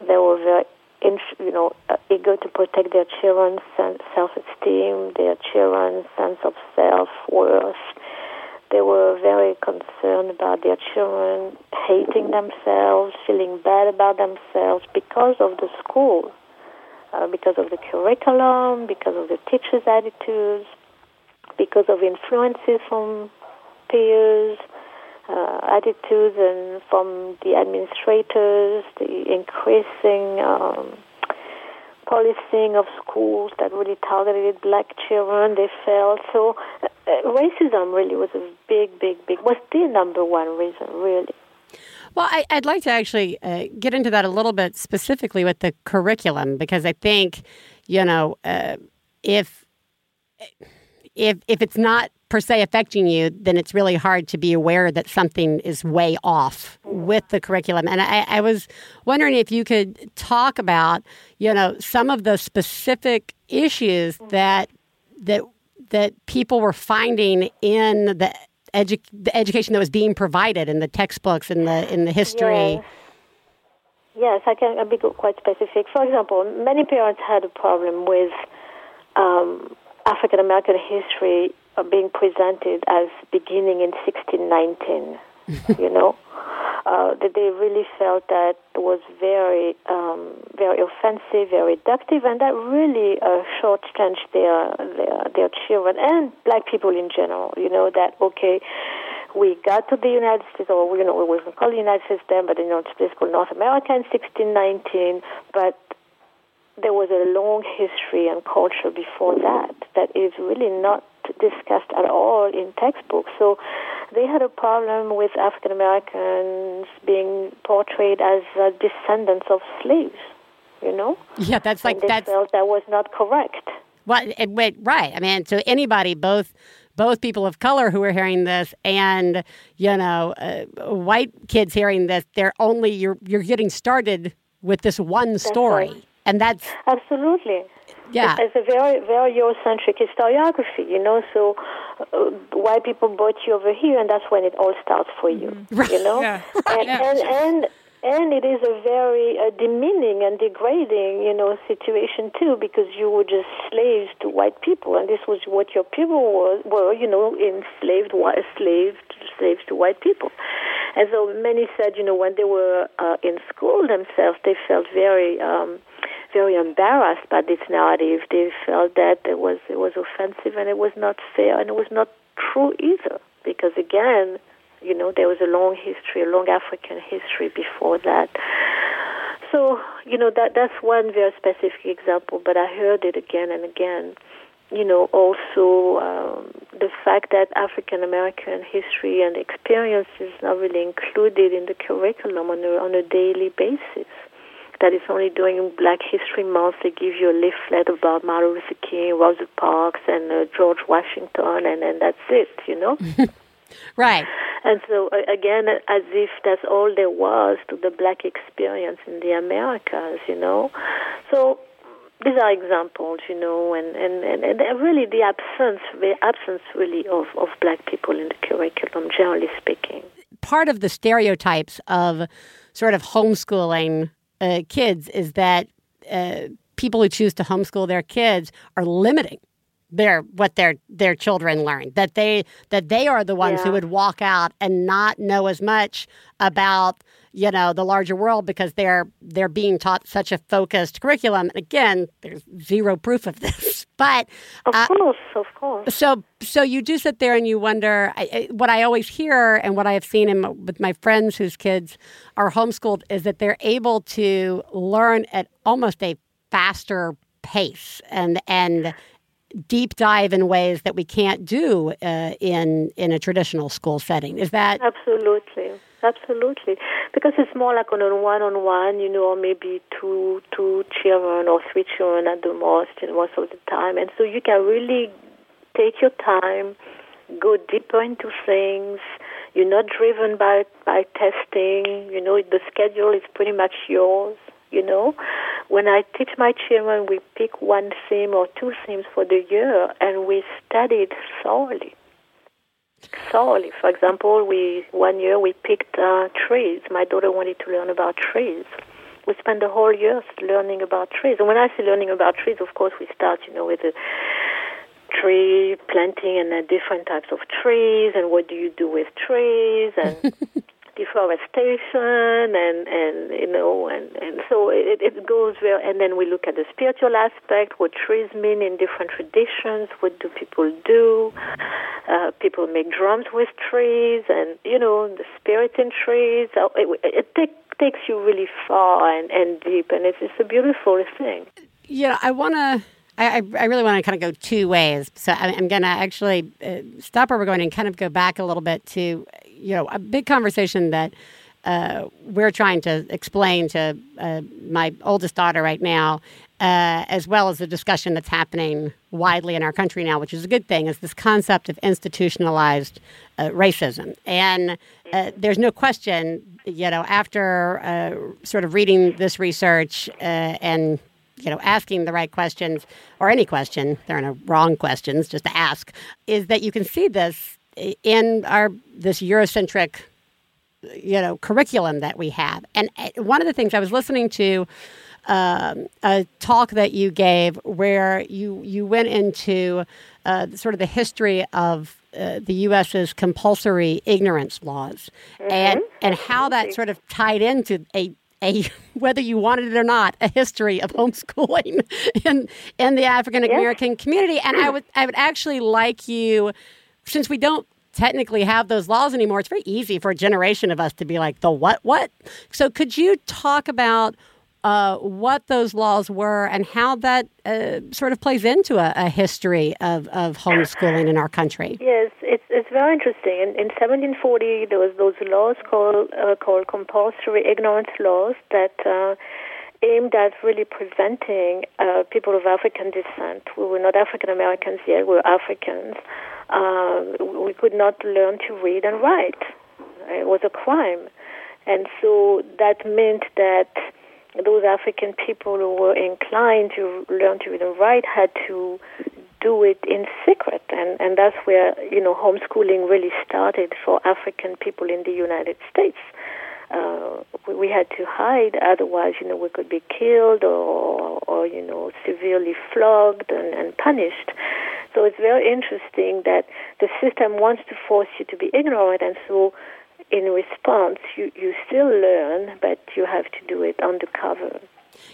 They were very, int- you know, uh, eager to protect their children's self-esteem, their children's sense of self-worth. They were very concerned about their children hating themselves, feeling bad about themselves because of the school, uh, because of the curriculum, because of the teachers' attitudes, because of influences from peers, uh, attitudes, and from the administrators, the increasing um, policing of schools that really targeted black children. They felt so. Uh, racism really was a big, big, big was the number one reason, really. Well, I, would like to actually uh, get into that a little bit specifically with the curriculum because I think, you know, uh, if if if it's not per se affecting you, then it's really hard to be aware that something is way off with the curriculum. And I, I was wondering if you could talk about, you know, some of the specific issues that that that people were finding in the edu- the education that was being provided in the textbooks in the in the history. Yes. Yes, I can I'll be quite specific. For example, many parents had a problem with um, African American history being presented as beginning in 1619. you know, uh, that they really felt that was very, um, very offensive, very reductive, and that really uh, shortchanged their, their their children and black people in general. You know that okay, we got to the United States, or you know, we wasn't called the United States then, but you know, it's called North America in 1619, but there was a long history and culture before that that is really not discussed at all in textbooks. So they had a problem with African Americans being portrayed as uh, descendants of slaves. You know, Yeah, that's like and they that's felt that was not correct. Well, it, wait, right. I mean, so anybody, both both people of color who are hearing this, and you know, uh, white kids hearing this, they're only you're you're getting started with this one story, right. And that's Absolutely. yeah, It's a very, very Eurocentric historiography, you know. So uh, white people brought you over here, and that's when it all starts for you, you know. Yeah. And, Yeah. and and and it is a very uh, demeaning and degrading, you know, situation too, because you were just slaves to white people, and this was what your people were, were you know, enslaved, whi- slaved, slaves to white people. And so many said, you know, when they were uh, in school themselves, they felt very. Um, very embarrassed by this narrative. They felt that it was it was offensive and it was not fair and it was not true either. Because again, you know, there was a long history, a long African history before that. So, you know, that that's one very specific example, but I heard it again and again. You know, also um, the fact that African American history and experience is not really included in the curriculum on a, on a daily basis that it's only during Black History Month they give you a leaflet about Martin Luther King, Rosa Parks, and uh, George Washington, and and that's it, you know. right. and so uh, again, as if that's all there was to the Black experience in the Americas, you know. So these are examples, you know, and and and, and really the absence, the absence really of of Black people in the curriculum, generally speaking. Part of the stereotypes of sort of homeschooling uh, kids is that uh, people who choose to homeschool their kids are limiting their what their their children learn that they that they are the ones who would walk out and not know as much about you know the larger world because they're they're being taught such a focused curriculum and again there's zero proof of this but Of uh, course, of course. so so you do sit there and you wonder I, I, what I always hear and what I have seen in, my- with my friends whose kids are homeschooled is that they're able to learn at almost a faster pace and and deep dive in ways that we can't do uh, in in a traditional school setting. Is that Absolutely, absolutely. Because it's more like on a one-on-one, you know, maybe two two children or three children at the most, know, most of the time, and so you can really take your time, go deeper into things. You're not driven by by testing. You know, the schedule is pretty much yours. You know, when I teach my children, we pick one theme or two themes for the year, and we study it thoroughly thoroughly. For example, we one year we picked uh, trees. My daughter wanted to learn about trees. We spent the whole year learning about trees. And when I say learning about trees, of course, we start, you know, with the tree planting and uh, different types of trees, and what do you do with trees, and deforestation, and and you know, and and so it, it goes there. And then we look at the spiritual aspect, what trees mean in different traditions. What do people do? Uh, people make drums with trees, and you know, the spirit in trees. It, it take, takes you really far and, and deep, and it's it's a beautiful thing. Yeah, I want to. I, I really want to kind of go two ways. So I'm going to actually uh, stop where we're going and kind of go back a little bit to, you know, a big conversation that uh, we're trying to explain to uh, my oldest daughter right now, uh, as well as the discussion that's happening widely in our country now, which is a good thing, is this concept of institutionalized uh, racism. And uh, there's no question, you know, after sort of reading this research and you know, asking the right questions or any question, there are no wrong questions, just to ask, is that you can see this in our this Eurocentric, you know, curriculum that we have. And uh, one of the things I was listening to um, a talk that you gave where you you went into uh, sort of the history of uh, the U.S.'s compulsory ignorance laws and and how that sort of tied into a a whether you wanted it or not a history of homeschooling in in the African American community. And I would I would actually like you since we don't technically have those laws anymore it's very easy for a generation of us to be like the what what? So could you talk about uh, what those laws were and how that uh, sort of plays into a, a history of, of homeschooling in our country. Yes, it's it's very interesting. In, in 1740, there was those laws called uh, called compulsory ignorance laws that uh, aimed at really preventing uh, people of African descent. We were not African Americans yet; we were Africans. Uh, we could not learn to read and write. It was a crime, and so that meant that those African people who were inclined to learn to read and write had to do it in secret, and and that's where you know homeschooling really started for African people in the United States. Uh, we, we had to hide, otherwise, you know, we could be killed or, or you know, severely flogged and, and punished. So it's very interesting that the system wants to force you to be ignorant, and so in response, you, you still learn, but you have to do it undercover.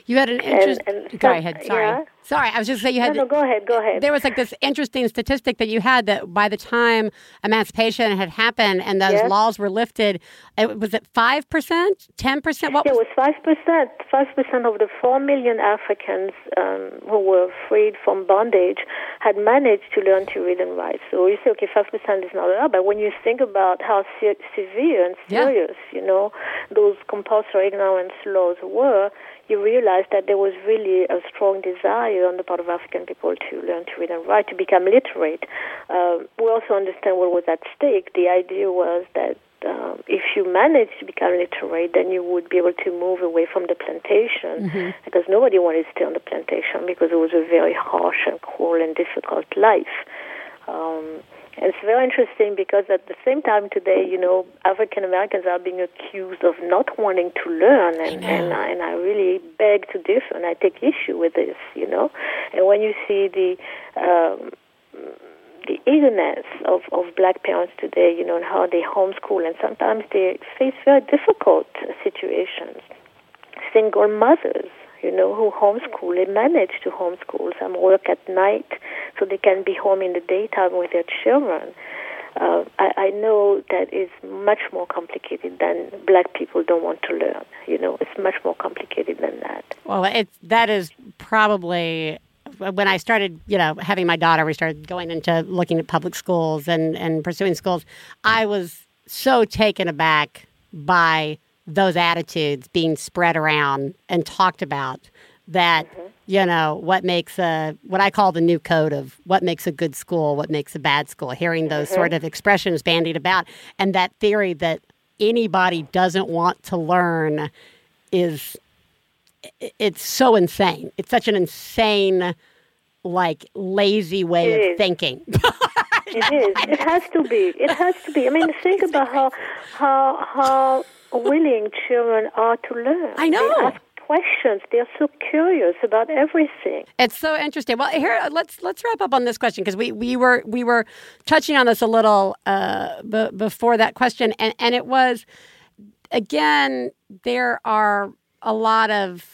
You had an interest. and go so- ahead. Sorry. yeah? Sorry. I was just saying you had. no, go ahead, go ahead. There was like this interesting statistic that you had that by the time emancipation had happened and those Yes. laws were lifted, it, was it five percent, ten percent? What It was? five percent. Five percent of the four million Africans um, who were freed from bondage had managed to learn to read and write. So you say, okay, five percent is not a lot, but when you think about how se- severe and Yeah. serious, you know, those compulsory ignorance laws were, you realize that there was really a strong desire on the part of African people to learn to read and write, to become literate. Um, we also understand what was at stake. The idea was that um, if you managed to become literate, then you would be able to move away from the plantation because nobody wanted to stay on the plantation because it was a very harsh and cruel and difficult life. Um, and it's very interesting because at the same time today, you know, African Americans are being accused of not wanting to learn, and and, I, and I really beg to differ, and I take issue with this, you know. And when you see the um, the eagerness of, of black parents today, you know, and how they homeschool, and sometimes they face very difficult situations. Single mothers, you know, who homeschool, they manage to homeschool. Some work at night so they can be home in the daytime with their children. Uh, I, I know that is much more complicated than black people don't want to learn. You know, it's much more complicated than that. Well, it's that is probably when I started, you know, having my daughter, we started going into looking at public schools and, and pursuing schools. I was so taken aback by those attitudes being spread around and talked about that, mm-hmm. you know, what makes a, what I call the new code of what makes a good school, what makes a bad school, hearing those mm-hmm. sort of expressions bandied about. And that theory that anybody doesn't want to learn is it's so insane. It's such an insane, like lazy way it of is. thinking. it is. It has to be. It has to be. I mean, think about how how how willing children are to learn. I know. They questions. They're so curious about everything. It's so interesting. Well, here let's let's wrap up on this question because we, we were we were touching on this a little uh, b- before that question, and and it was again there are a lot of,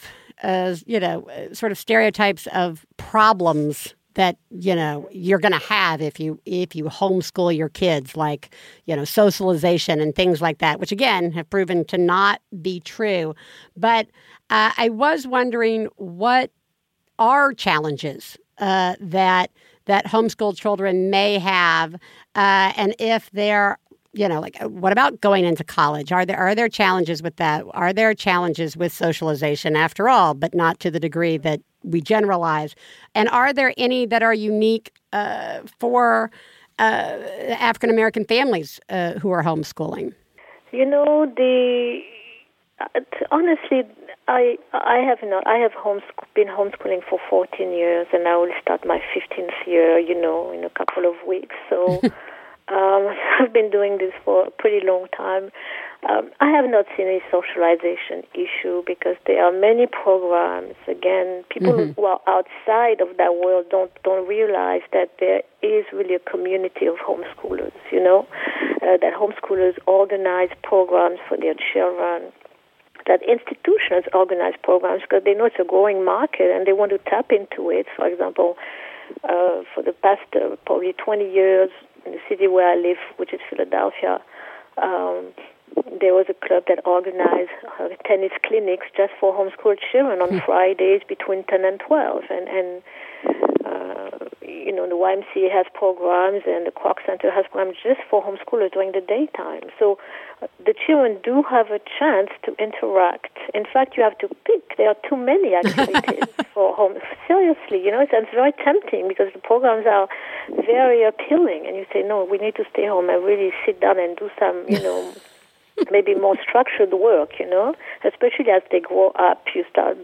uh, you know, sort of stereotypes of problems that you know you're going to have if you if you homeschool your kids like you know socialization and things like that which again have proven to not be true but uh, i was wondering what are challenges uh, that that homeschool children may have uh, and if they're you know, like what about going into college? Are there are there challenges with that? Are there challenges with socialization after all, but not to the degree that we generalize? And are there any that are unique uh, for uh, African American families uh, who are homeschooling? You know, the uh, honestly, I I have not. I have homeschool, been homeschooling for 14 years, and I will start my 15th year. You know, in a couple of weeks. So. Um, I've been doing this for a pretty long time. Um, I have not seen a socialization issue because there are many programs. Again, people mm-hmm. who are outside of that world don't don't realize that there is really a community of homeschoolers. You know, uh, that homeschoolers organize programs for their children. That institutions organize programs because they know it's a growing market and they want to tap into it. For example, uh, for the past uh, probably 20 years, in the city where I live, which is Philadelphia, um, there was a club that organized uh, tennis clinics just for homeschooled children on hmm. Fridays between 10 and 12. And, and uh, you know, the YMCA has programs and the Kroc Center has programs just for homeschoolers during the daytime. So uh, the children do have a chance to interact. In fact, you have to pick. There are too many activities for home. Seriously, you know, it's, it's very tempting because the programs are very appealing, and you say, no, we need to stay home and really sit down and do some, you know, maybe more structured work, you know, especially as they grow up, you start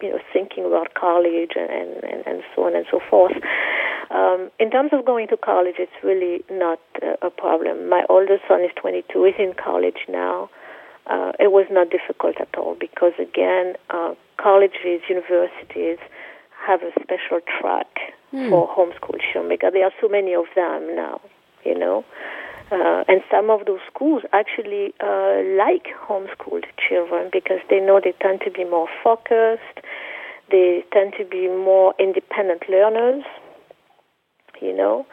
you know, thinking about college and, and, and so on and so forth. Um, in terms of going to college, it's really not uh, a problem. My oldest son is 22; he's in college now. Uh, it was not difficult at all because, again, uh, colleges, universities have a special track mm. for homeschool because there are so many of them now. You know, uh, and some of those schools actually uh, like homeschooled children because they know they tend to be more focused, they tend to be more independent learners, you know.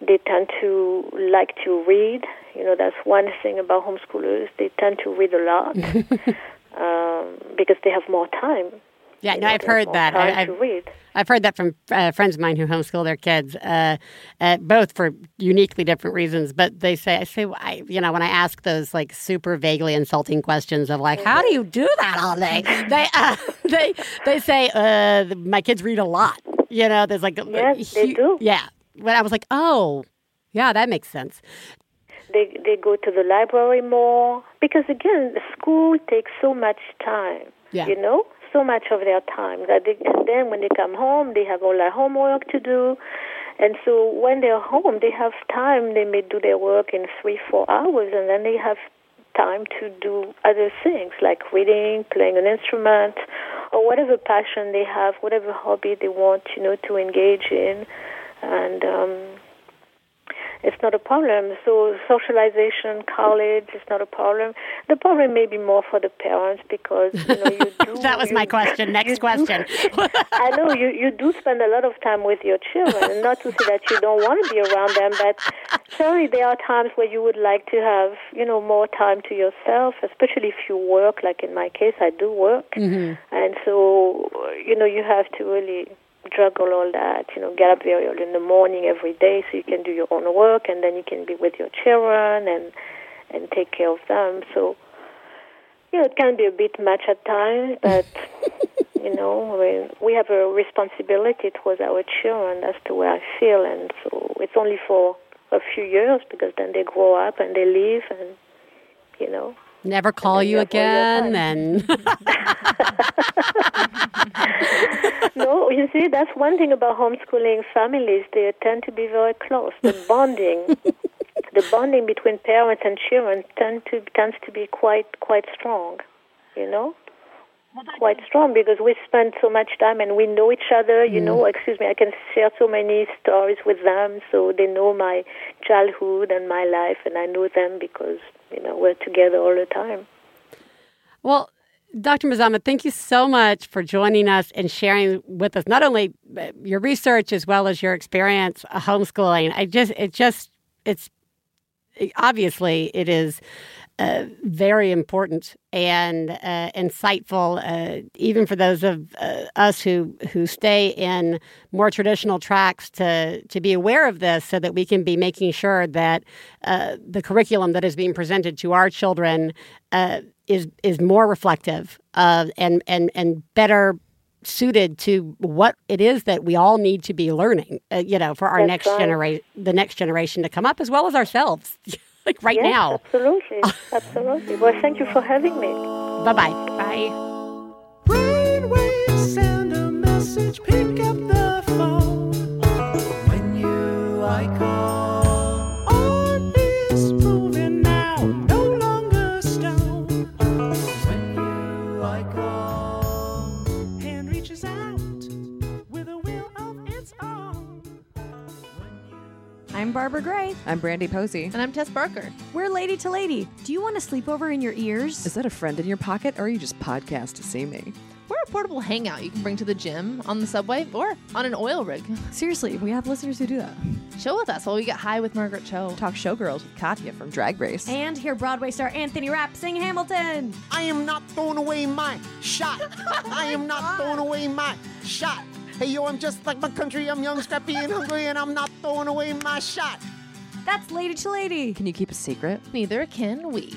They tend to like to read. You know, that's one thing about homeschoolers. They tend to read a lot um, because they have more time. Yeah, no, I've heard that. I, have I've heard that from uh, friends of mine who homeschool their kids, uh, uh, both for uniquely different reasons. But they say, I say, I, you know, when I ask those like super vaguely insulting questions of like, how do you do that all day? they uh, they they say, uh, my kids read a lot. You know, there's like, yes, they do. Yeah, when I was like, oh, yeah, that makes sense. They they go to the library more because again, school takes so much time. Yeah. You know, so much of their time that they, and then when they come home they have all their homework to do. And so when they're home they have time. They may do their work in three four hours and then they have time to do other things like reading playing an instrument or whatever passion they have whatever hobby they want you know to engage in. And um not a problem. So socialization, college is not a problem. The problem may be more for the parents because you know you do. that was you, my question. Next question. I know you you do spend a lot of time with your children, and not to say that you don't want to be around them, but certainly there are times where you would like to have you know more time to yourself, especially if you work. Like in my case, I do work, Mm-hmm. and so you know you have to really juggle all that. You know, get up very early in the morning every day so you can do your own work, and then you can be with your children and and take care of them. So you know, it can be a bit much at times, but you know, we, we have a responsibility towards our children. That's the way I feel, and so it's only for a few years because then they grow up and they leave, and you know. Never call you you have all your again. And no, you see, that's one thing about homeschooling families. They tend to be very close. The bonding, the bonding between parents and children tend to tends to be quite quite strong. You know, quite strong because we spend so much time and we know each other. You know, excuse me, I can share so many stories with them, so they know my childhood and my life, and I know them because you know we're together all the time. Well, Dr. Mazama, thank you so much for joining us and sharing with us not only uh, your research as well as your experience uh, homeschooling. I just, it just, it's obviously it is uh, very important and uh, insightful, uh, even for those of uh, us who who stay in more traditional tracks to to be aware of this, so that we can be making sure that the curriculum that is being presented to our children is is more reflective of and and and better suited to what it is that we all need to be learning uh, you know for our That's next right. generation the next generation to come up as well as ourselves like right yes, now absolutely, absolutely. Well, thank you for having me. bye-bye Bye. Brainwaves Barbara Gray. I'm Brandy Posey. And I'm Tess Barker. We're Lady to Lady. Do you want to sleep over in your ears? Is that a friend in your pocket, or are you just podcast to see me? We're a portable hangout you can bring to the gym, on the subway, or on an oil rig. Seriously, we have listeners who do that. Chill with us while we get high with Margaret Cho. Talk showgirls with Katya from Drag Race. And hear Broadway star Anthony Rapp sing Hamilton. I am not throwing away my shot. I am not throwing away my shot. Hey yo, I'm just like my country. I'm young, scrappy, and hungry, and I'm not throwing away my shot. That's Lady to Lady. Can you keep a secret? Neither can we.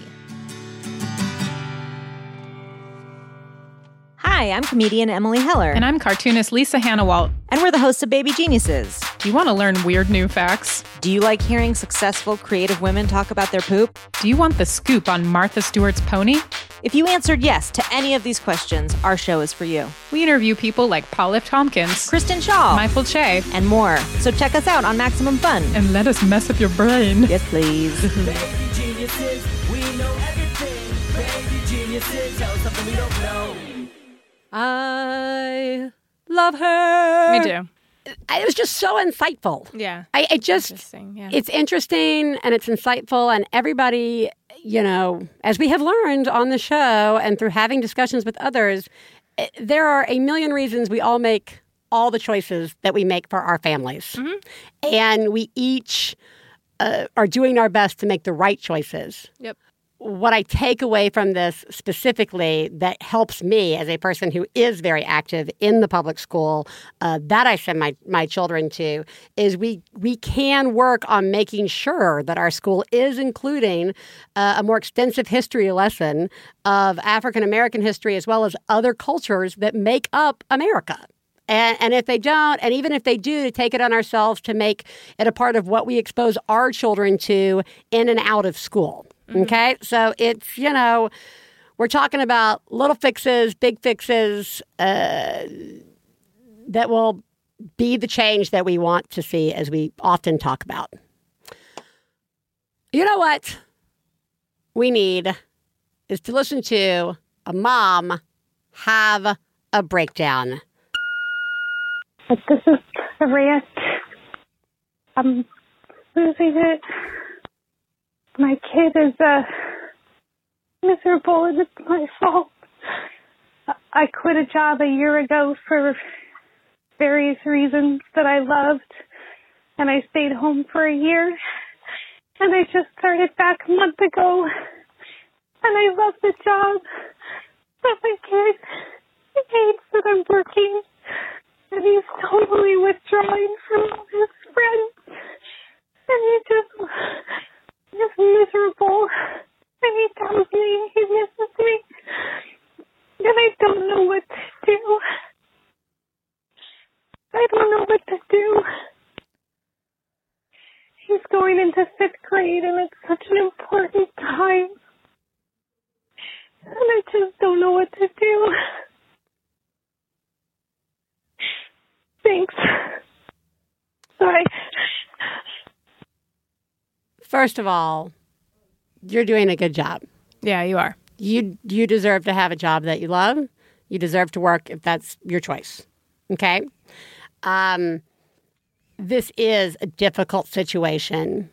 Hi, I'm comedian Emily Heller. And I'm cartoonist Lisa Hanawalt. And we're the hosts of Baby Geniuses. Do you want to learn weird new facts? Do you like hearing successful, creative women talk about their poop? Do you want the scoop on Martha Stewart's pony? If you answered yes to any of these questions, our show is for you. We interview people like Paul F. Tompkins, Kristen Schaal, Michael Che, and more. So check us out on Maximum Fun. and let us mess up your brain. Yes, please. I love her. Me too. It was just so insightful. Yeah. I, just, Interesting. Yeah. it's interesting and it's insightful, and everybody, you know, as we have learned on the show and through having discussions with others, eh, there are a million reasons we all make all the choices that we make for our families, and we each uh, are doing our best to make the right choices. Yep. What I take away from this specifically that helps me as a person who is very active in the public school uh, that I send my, my children to is we we can work on making sure that our school is including uh, a more extensive history lesson of African American history as well as other cultures that make up America. And, and if they don't, and even if they do, to take it on ourselves to make it a part of what we expose our children to in and out of school. Okay. So it's, you know, we're talking about little fixes, big fixes uh, that will be the change that we want to see as we often talk about. You know what we need is to listen to a mom have a breakdown. This is Harriet. I'm losing it. My kid is uh, miserable and it's my fault. I- quit a job a year ago for various reasons that I loved, and I stayed home for a year. And I just started back a month ago, and I love the job, but my kid hates that I'm working, and he's totally withdrawing from all his friends, and he just is miserable, and he tells me he misses me, and I don't know what to do. I don't know what to do. He's going into fifth grade and it's such an important time. And I just don't know what to do. Thanks. Bye. First of all, you're doing a good job. Yeah, you are. You you deserve to have a job that you love. You deserve to work if that's your choice. Okay? Um this is a difficult situation.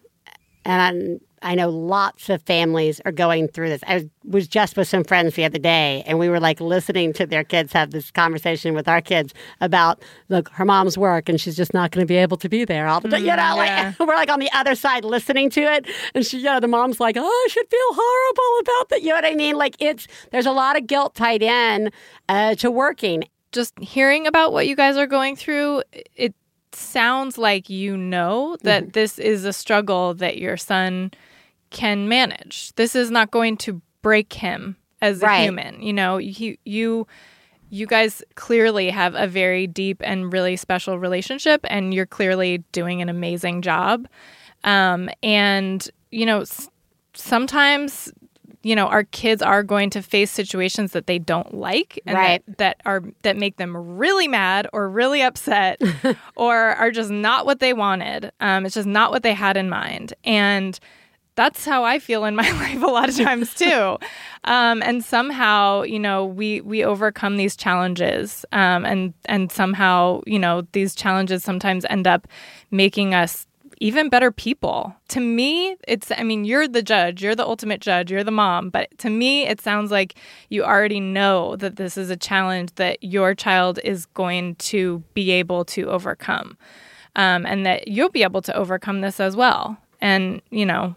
And I know lots of families are going through this. I was just with some friends the other day, and we were like listening to their kids have this conversation with our kids about, look, her mom's work, and she's just not going to be able to be there all the time. you know, Mm, yeah. like we're like on the other side listening to it, and she, you know, the mom's like, oh, I should feel horrible about that. You know what I mean? Like it's there's a lot of guilt tied in uh, to working. Just hearing about what you guys are going through, it sounds like you know that Mm-hmm. this is a struggle that your son can manage. This is not going to break him as a Right. human. You know, you you you guys clearly have a very deep and really special relationship and you're clearly doing an amazing job. Um, and you know, s- sometimes you know our kids are going to face situations that they don't like and Right. that, that are that make them really mad or really upset or are just not what they wanted um, it's just not what they had in mind and that's how I feel in my life a lot of times too. Um, and somehow, you know, we we overcome these challenges, um, and and somehow, you know, these challenges sometimes end up making us even better people. To me, it's I mean, you're the judge, you're the ultimate judge, you're the mom, but to me it sounds like you already know that this is a challenge that your child is going to be able to overcome. Um, and that you'll be able to overcome this as well. And, you know,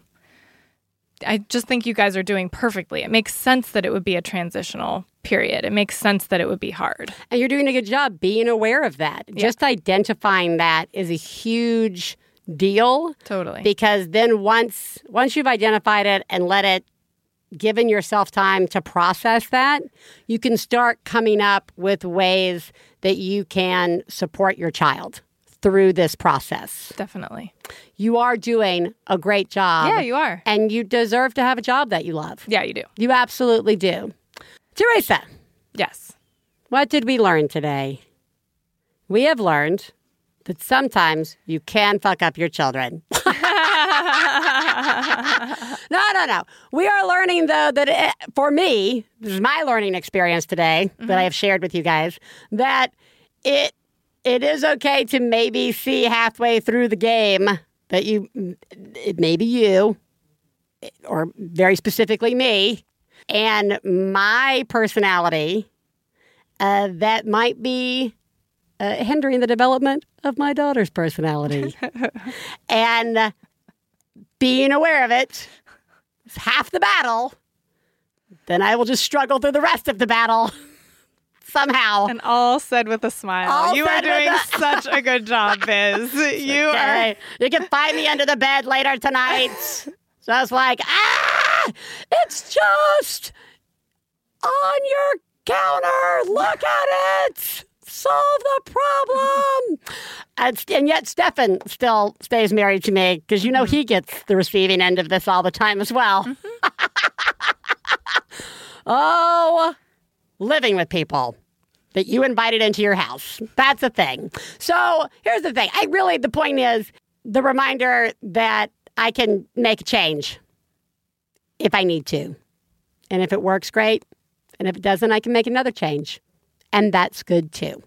I just think you guys are doing perfectly. It makes sense that it would be a transitional period. It makes sense that it would be hard. And you're doing a good job being aware of that. Just identifying that is a huge deal. Totally. Because then once once you've identified it and let it given yourself time to process that, you can start coming up with ways that you can support your child through this process. Definitely. You are doing a great job. Yeah, you are. And you deserve to have a job that you love. Yeah, you do. You absolutely do. Theresa. Yes. What did we learn today? We have learned that sometimes you can fuck up your children. no, no, no. We are learning, though, that it, for me, this is my learning experience today that I mm-hmm. have shared with you guys, that it it is okay to maybe see halfway through the game that you, maybe you, or very specifically me, and my personality uh, that might be uh, hindering the development of my daughter's personality. and uh, being aware of it is half the battle. Then I will just struggle through the rest of the battle somehow. And all said with a smile. All you are doing a- such a good job, Biz. you Okay. are. You can find me under the bed later tonight. Just like, ah, it's just on your counter. Look at it. Solve the problem. And, and yet, Stefan still stays married to me because you know he gets the receiving end of this all the time as well. oh, living with people that you invited into your house. That's a thing. So here's the thing. I really, the point is the reminder that I can make a change if I need to. And if it works, great. And if it doesn't, I can make another change. And that's good too.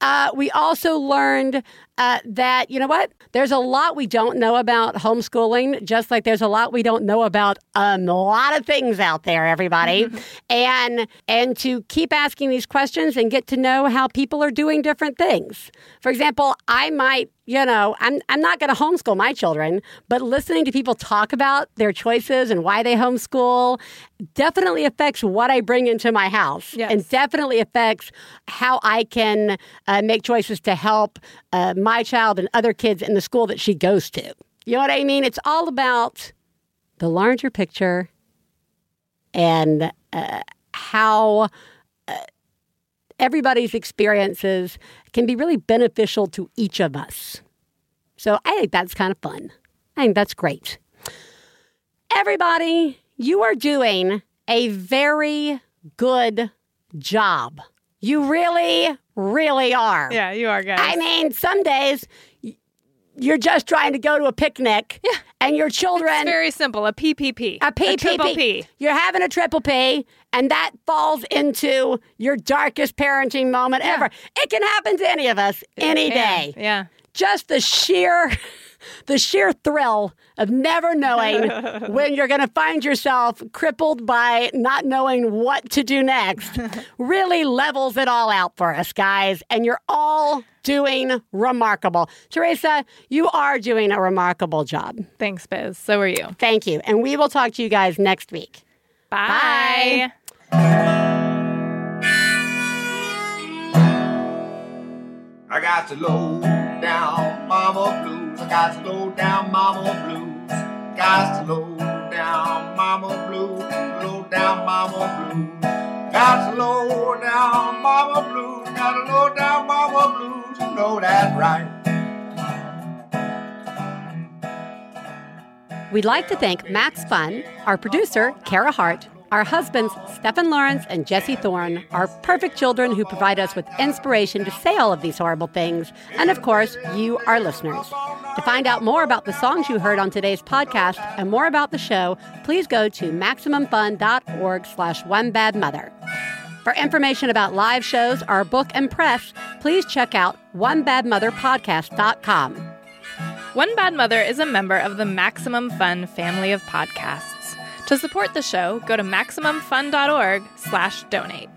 Uh, we also learned uh, that, you know what? There's a lot we don't know about homeschooling, just like there's a lot we don't know about a lot of things out there, everybody. and and to keep asking these questions and get to know how people are doing different things. For example, I might you know, I'm I'm not going to homeschool my children, but listening to people talk about their choices and why they homeschool definitely affects what I bring into my house, and definitely affects how I can uh, make choices to help uh, my child and other kids in the school that she goes to. You know what I mean? It's all about the larger picture and uh, how uh, everybody's experiences can be really beneficial to each of us. So I think that's kind of fun. I think that's great. Everybody, you are doing a very good job. You really, really are. Yeah, you are, guys. I mean, some days you're just trying to go to a picnic and your children. It's very simple. A PPP. A PPP. triple P. You're having a triple P, and that falls into your darkest parenting moment ever. It can happen to any of us any can, day. Yeah. Just the sheer. The sheer thrill of never knowing when you're going to find yourself crippled by not knowing what to do next really levels it all out for us, guys. And you're all doing remarkable. Theresa, you are doing a remarkable job. Thanks, Biz. So are you. Thank you. And we will talk to you guys next week. Bye. I got to low down mama blues. Got to low down mama blues. Got to low down mama. Low down mama. Got to low down mama blues. Got to low down mama blues. You know that right. We'd like to thank Max Fun, our producer, Kara Hart, our husbands, Stephen Lawrence and Jesse Thorn, are perfect children who provide us with inspiration to say all of these horrible things, and of course, you, our listeners. To find out more about the songs you heard on today's podcast and more about the show, please go to MaximumFun.org slash One Bad Mother. For information about live shows, our book and press, please check out OneBadMotherPodcast.com. One Bad Mother is a member of the Maximum Fun family of podcasts. To support the show, go to MaximumFun.org slash donate.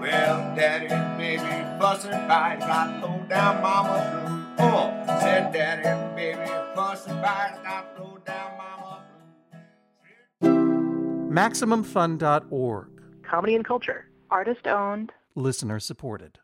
Well, daddy, baby, fussing fight. Got low down mama blues. Oh, said daddy, baby, fussing fight. Got low down mama Blue. MaximumFun.org. Comedy and culture. Artist owned. Listener supported.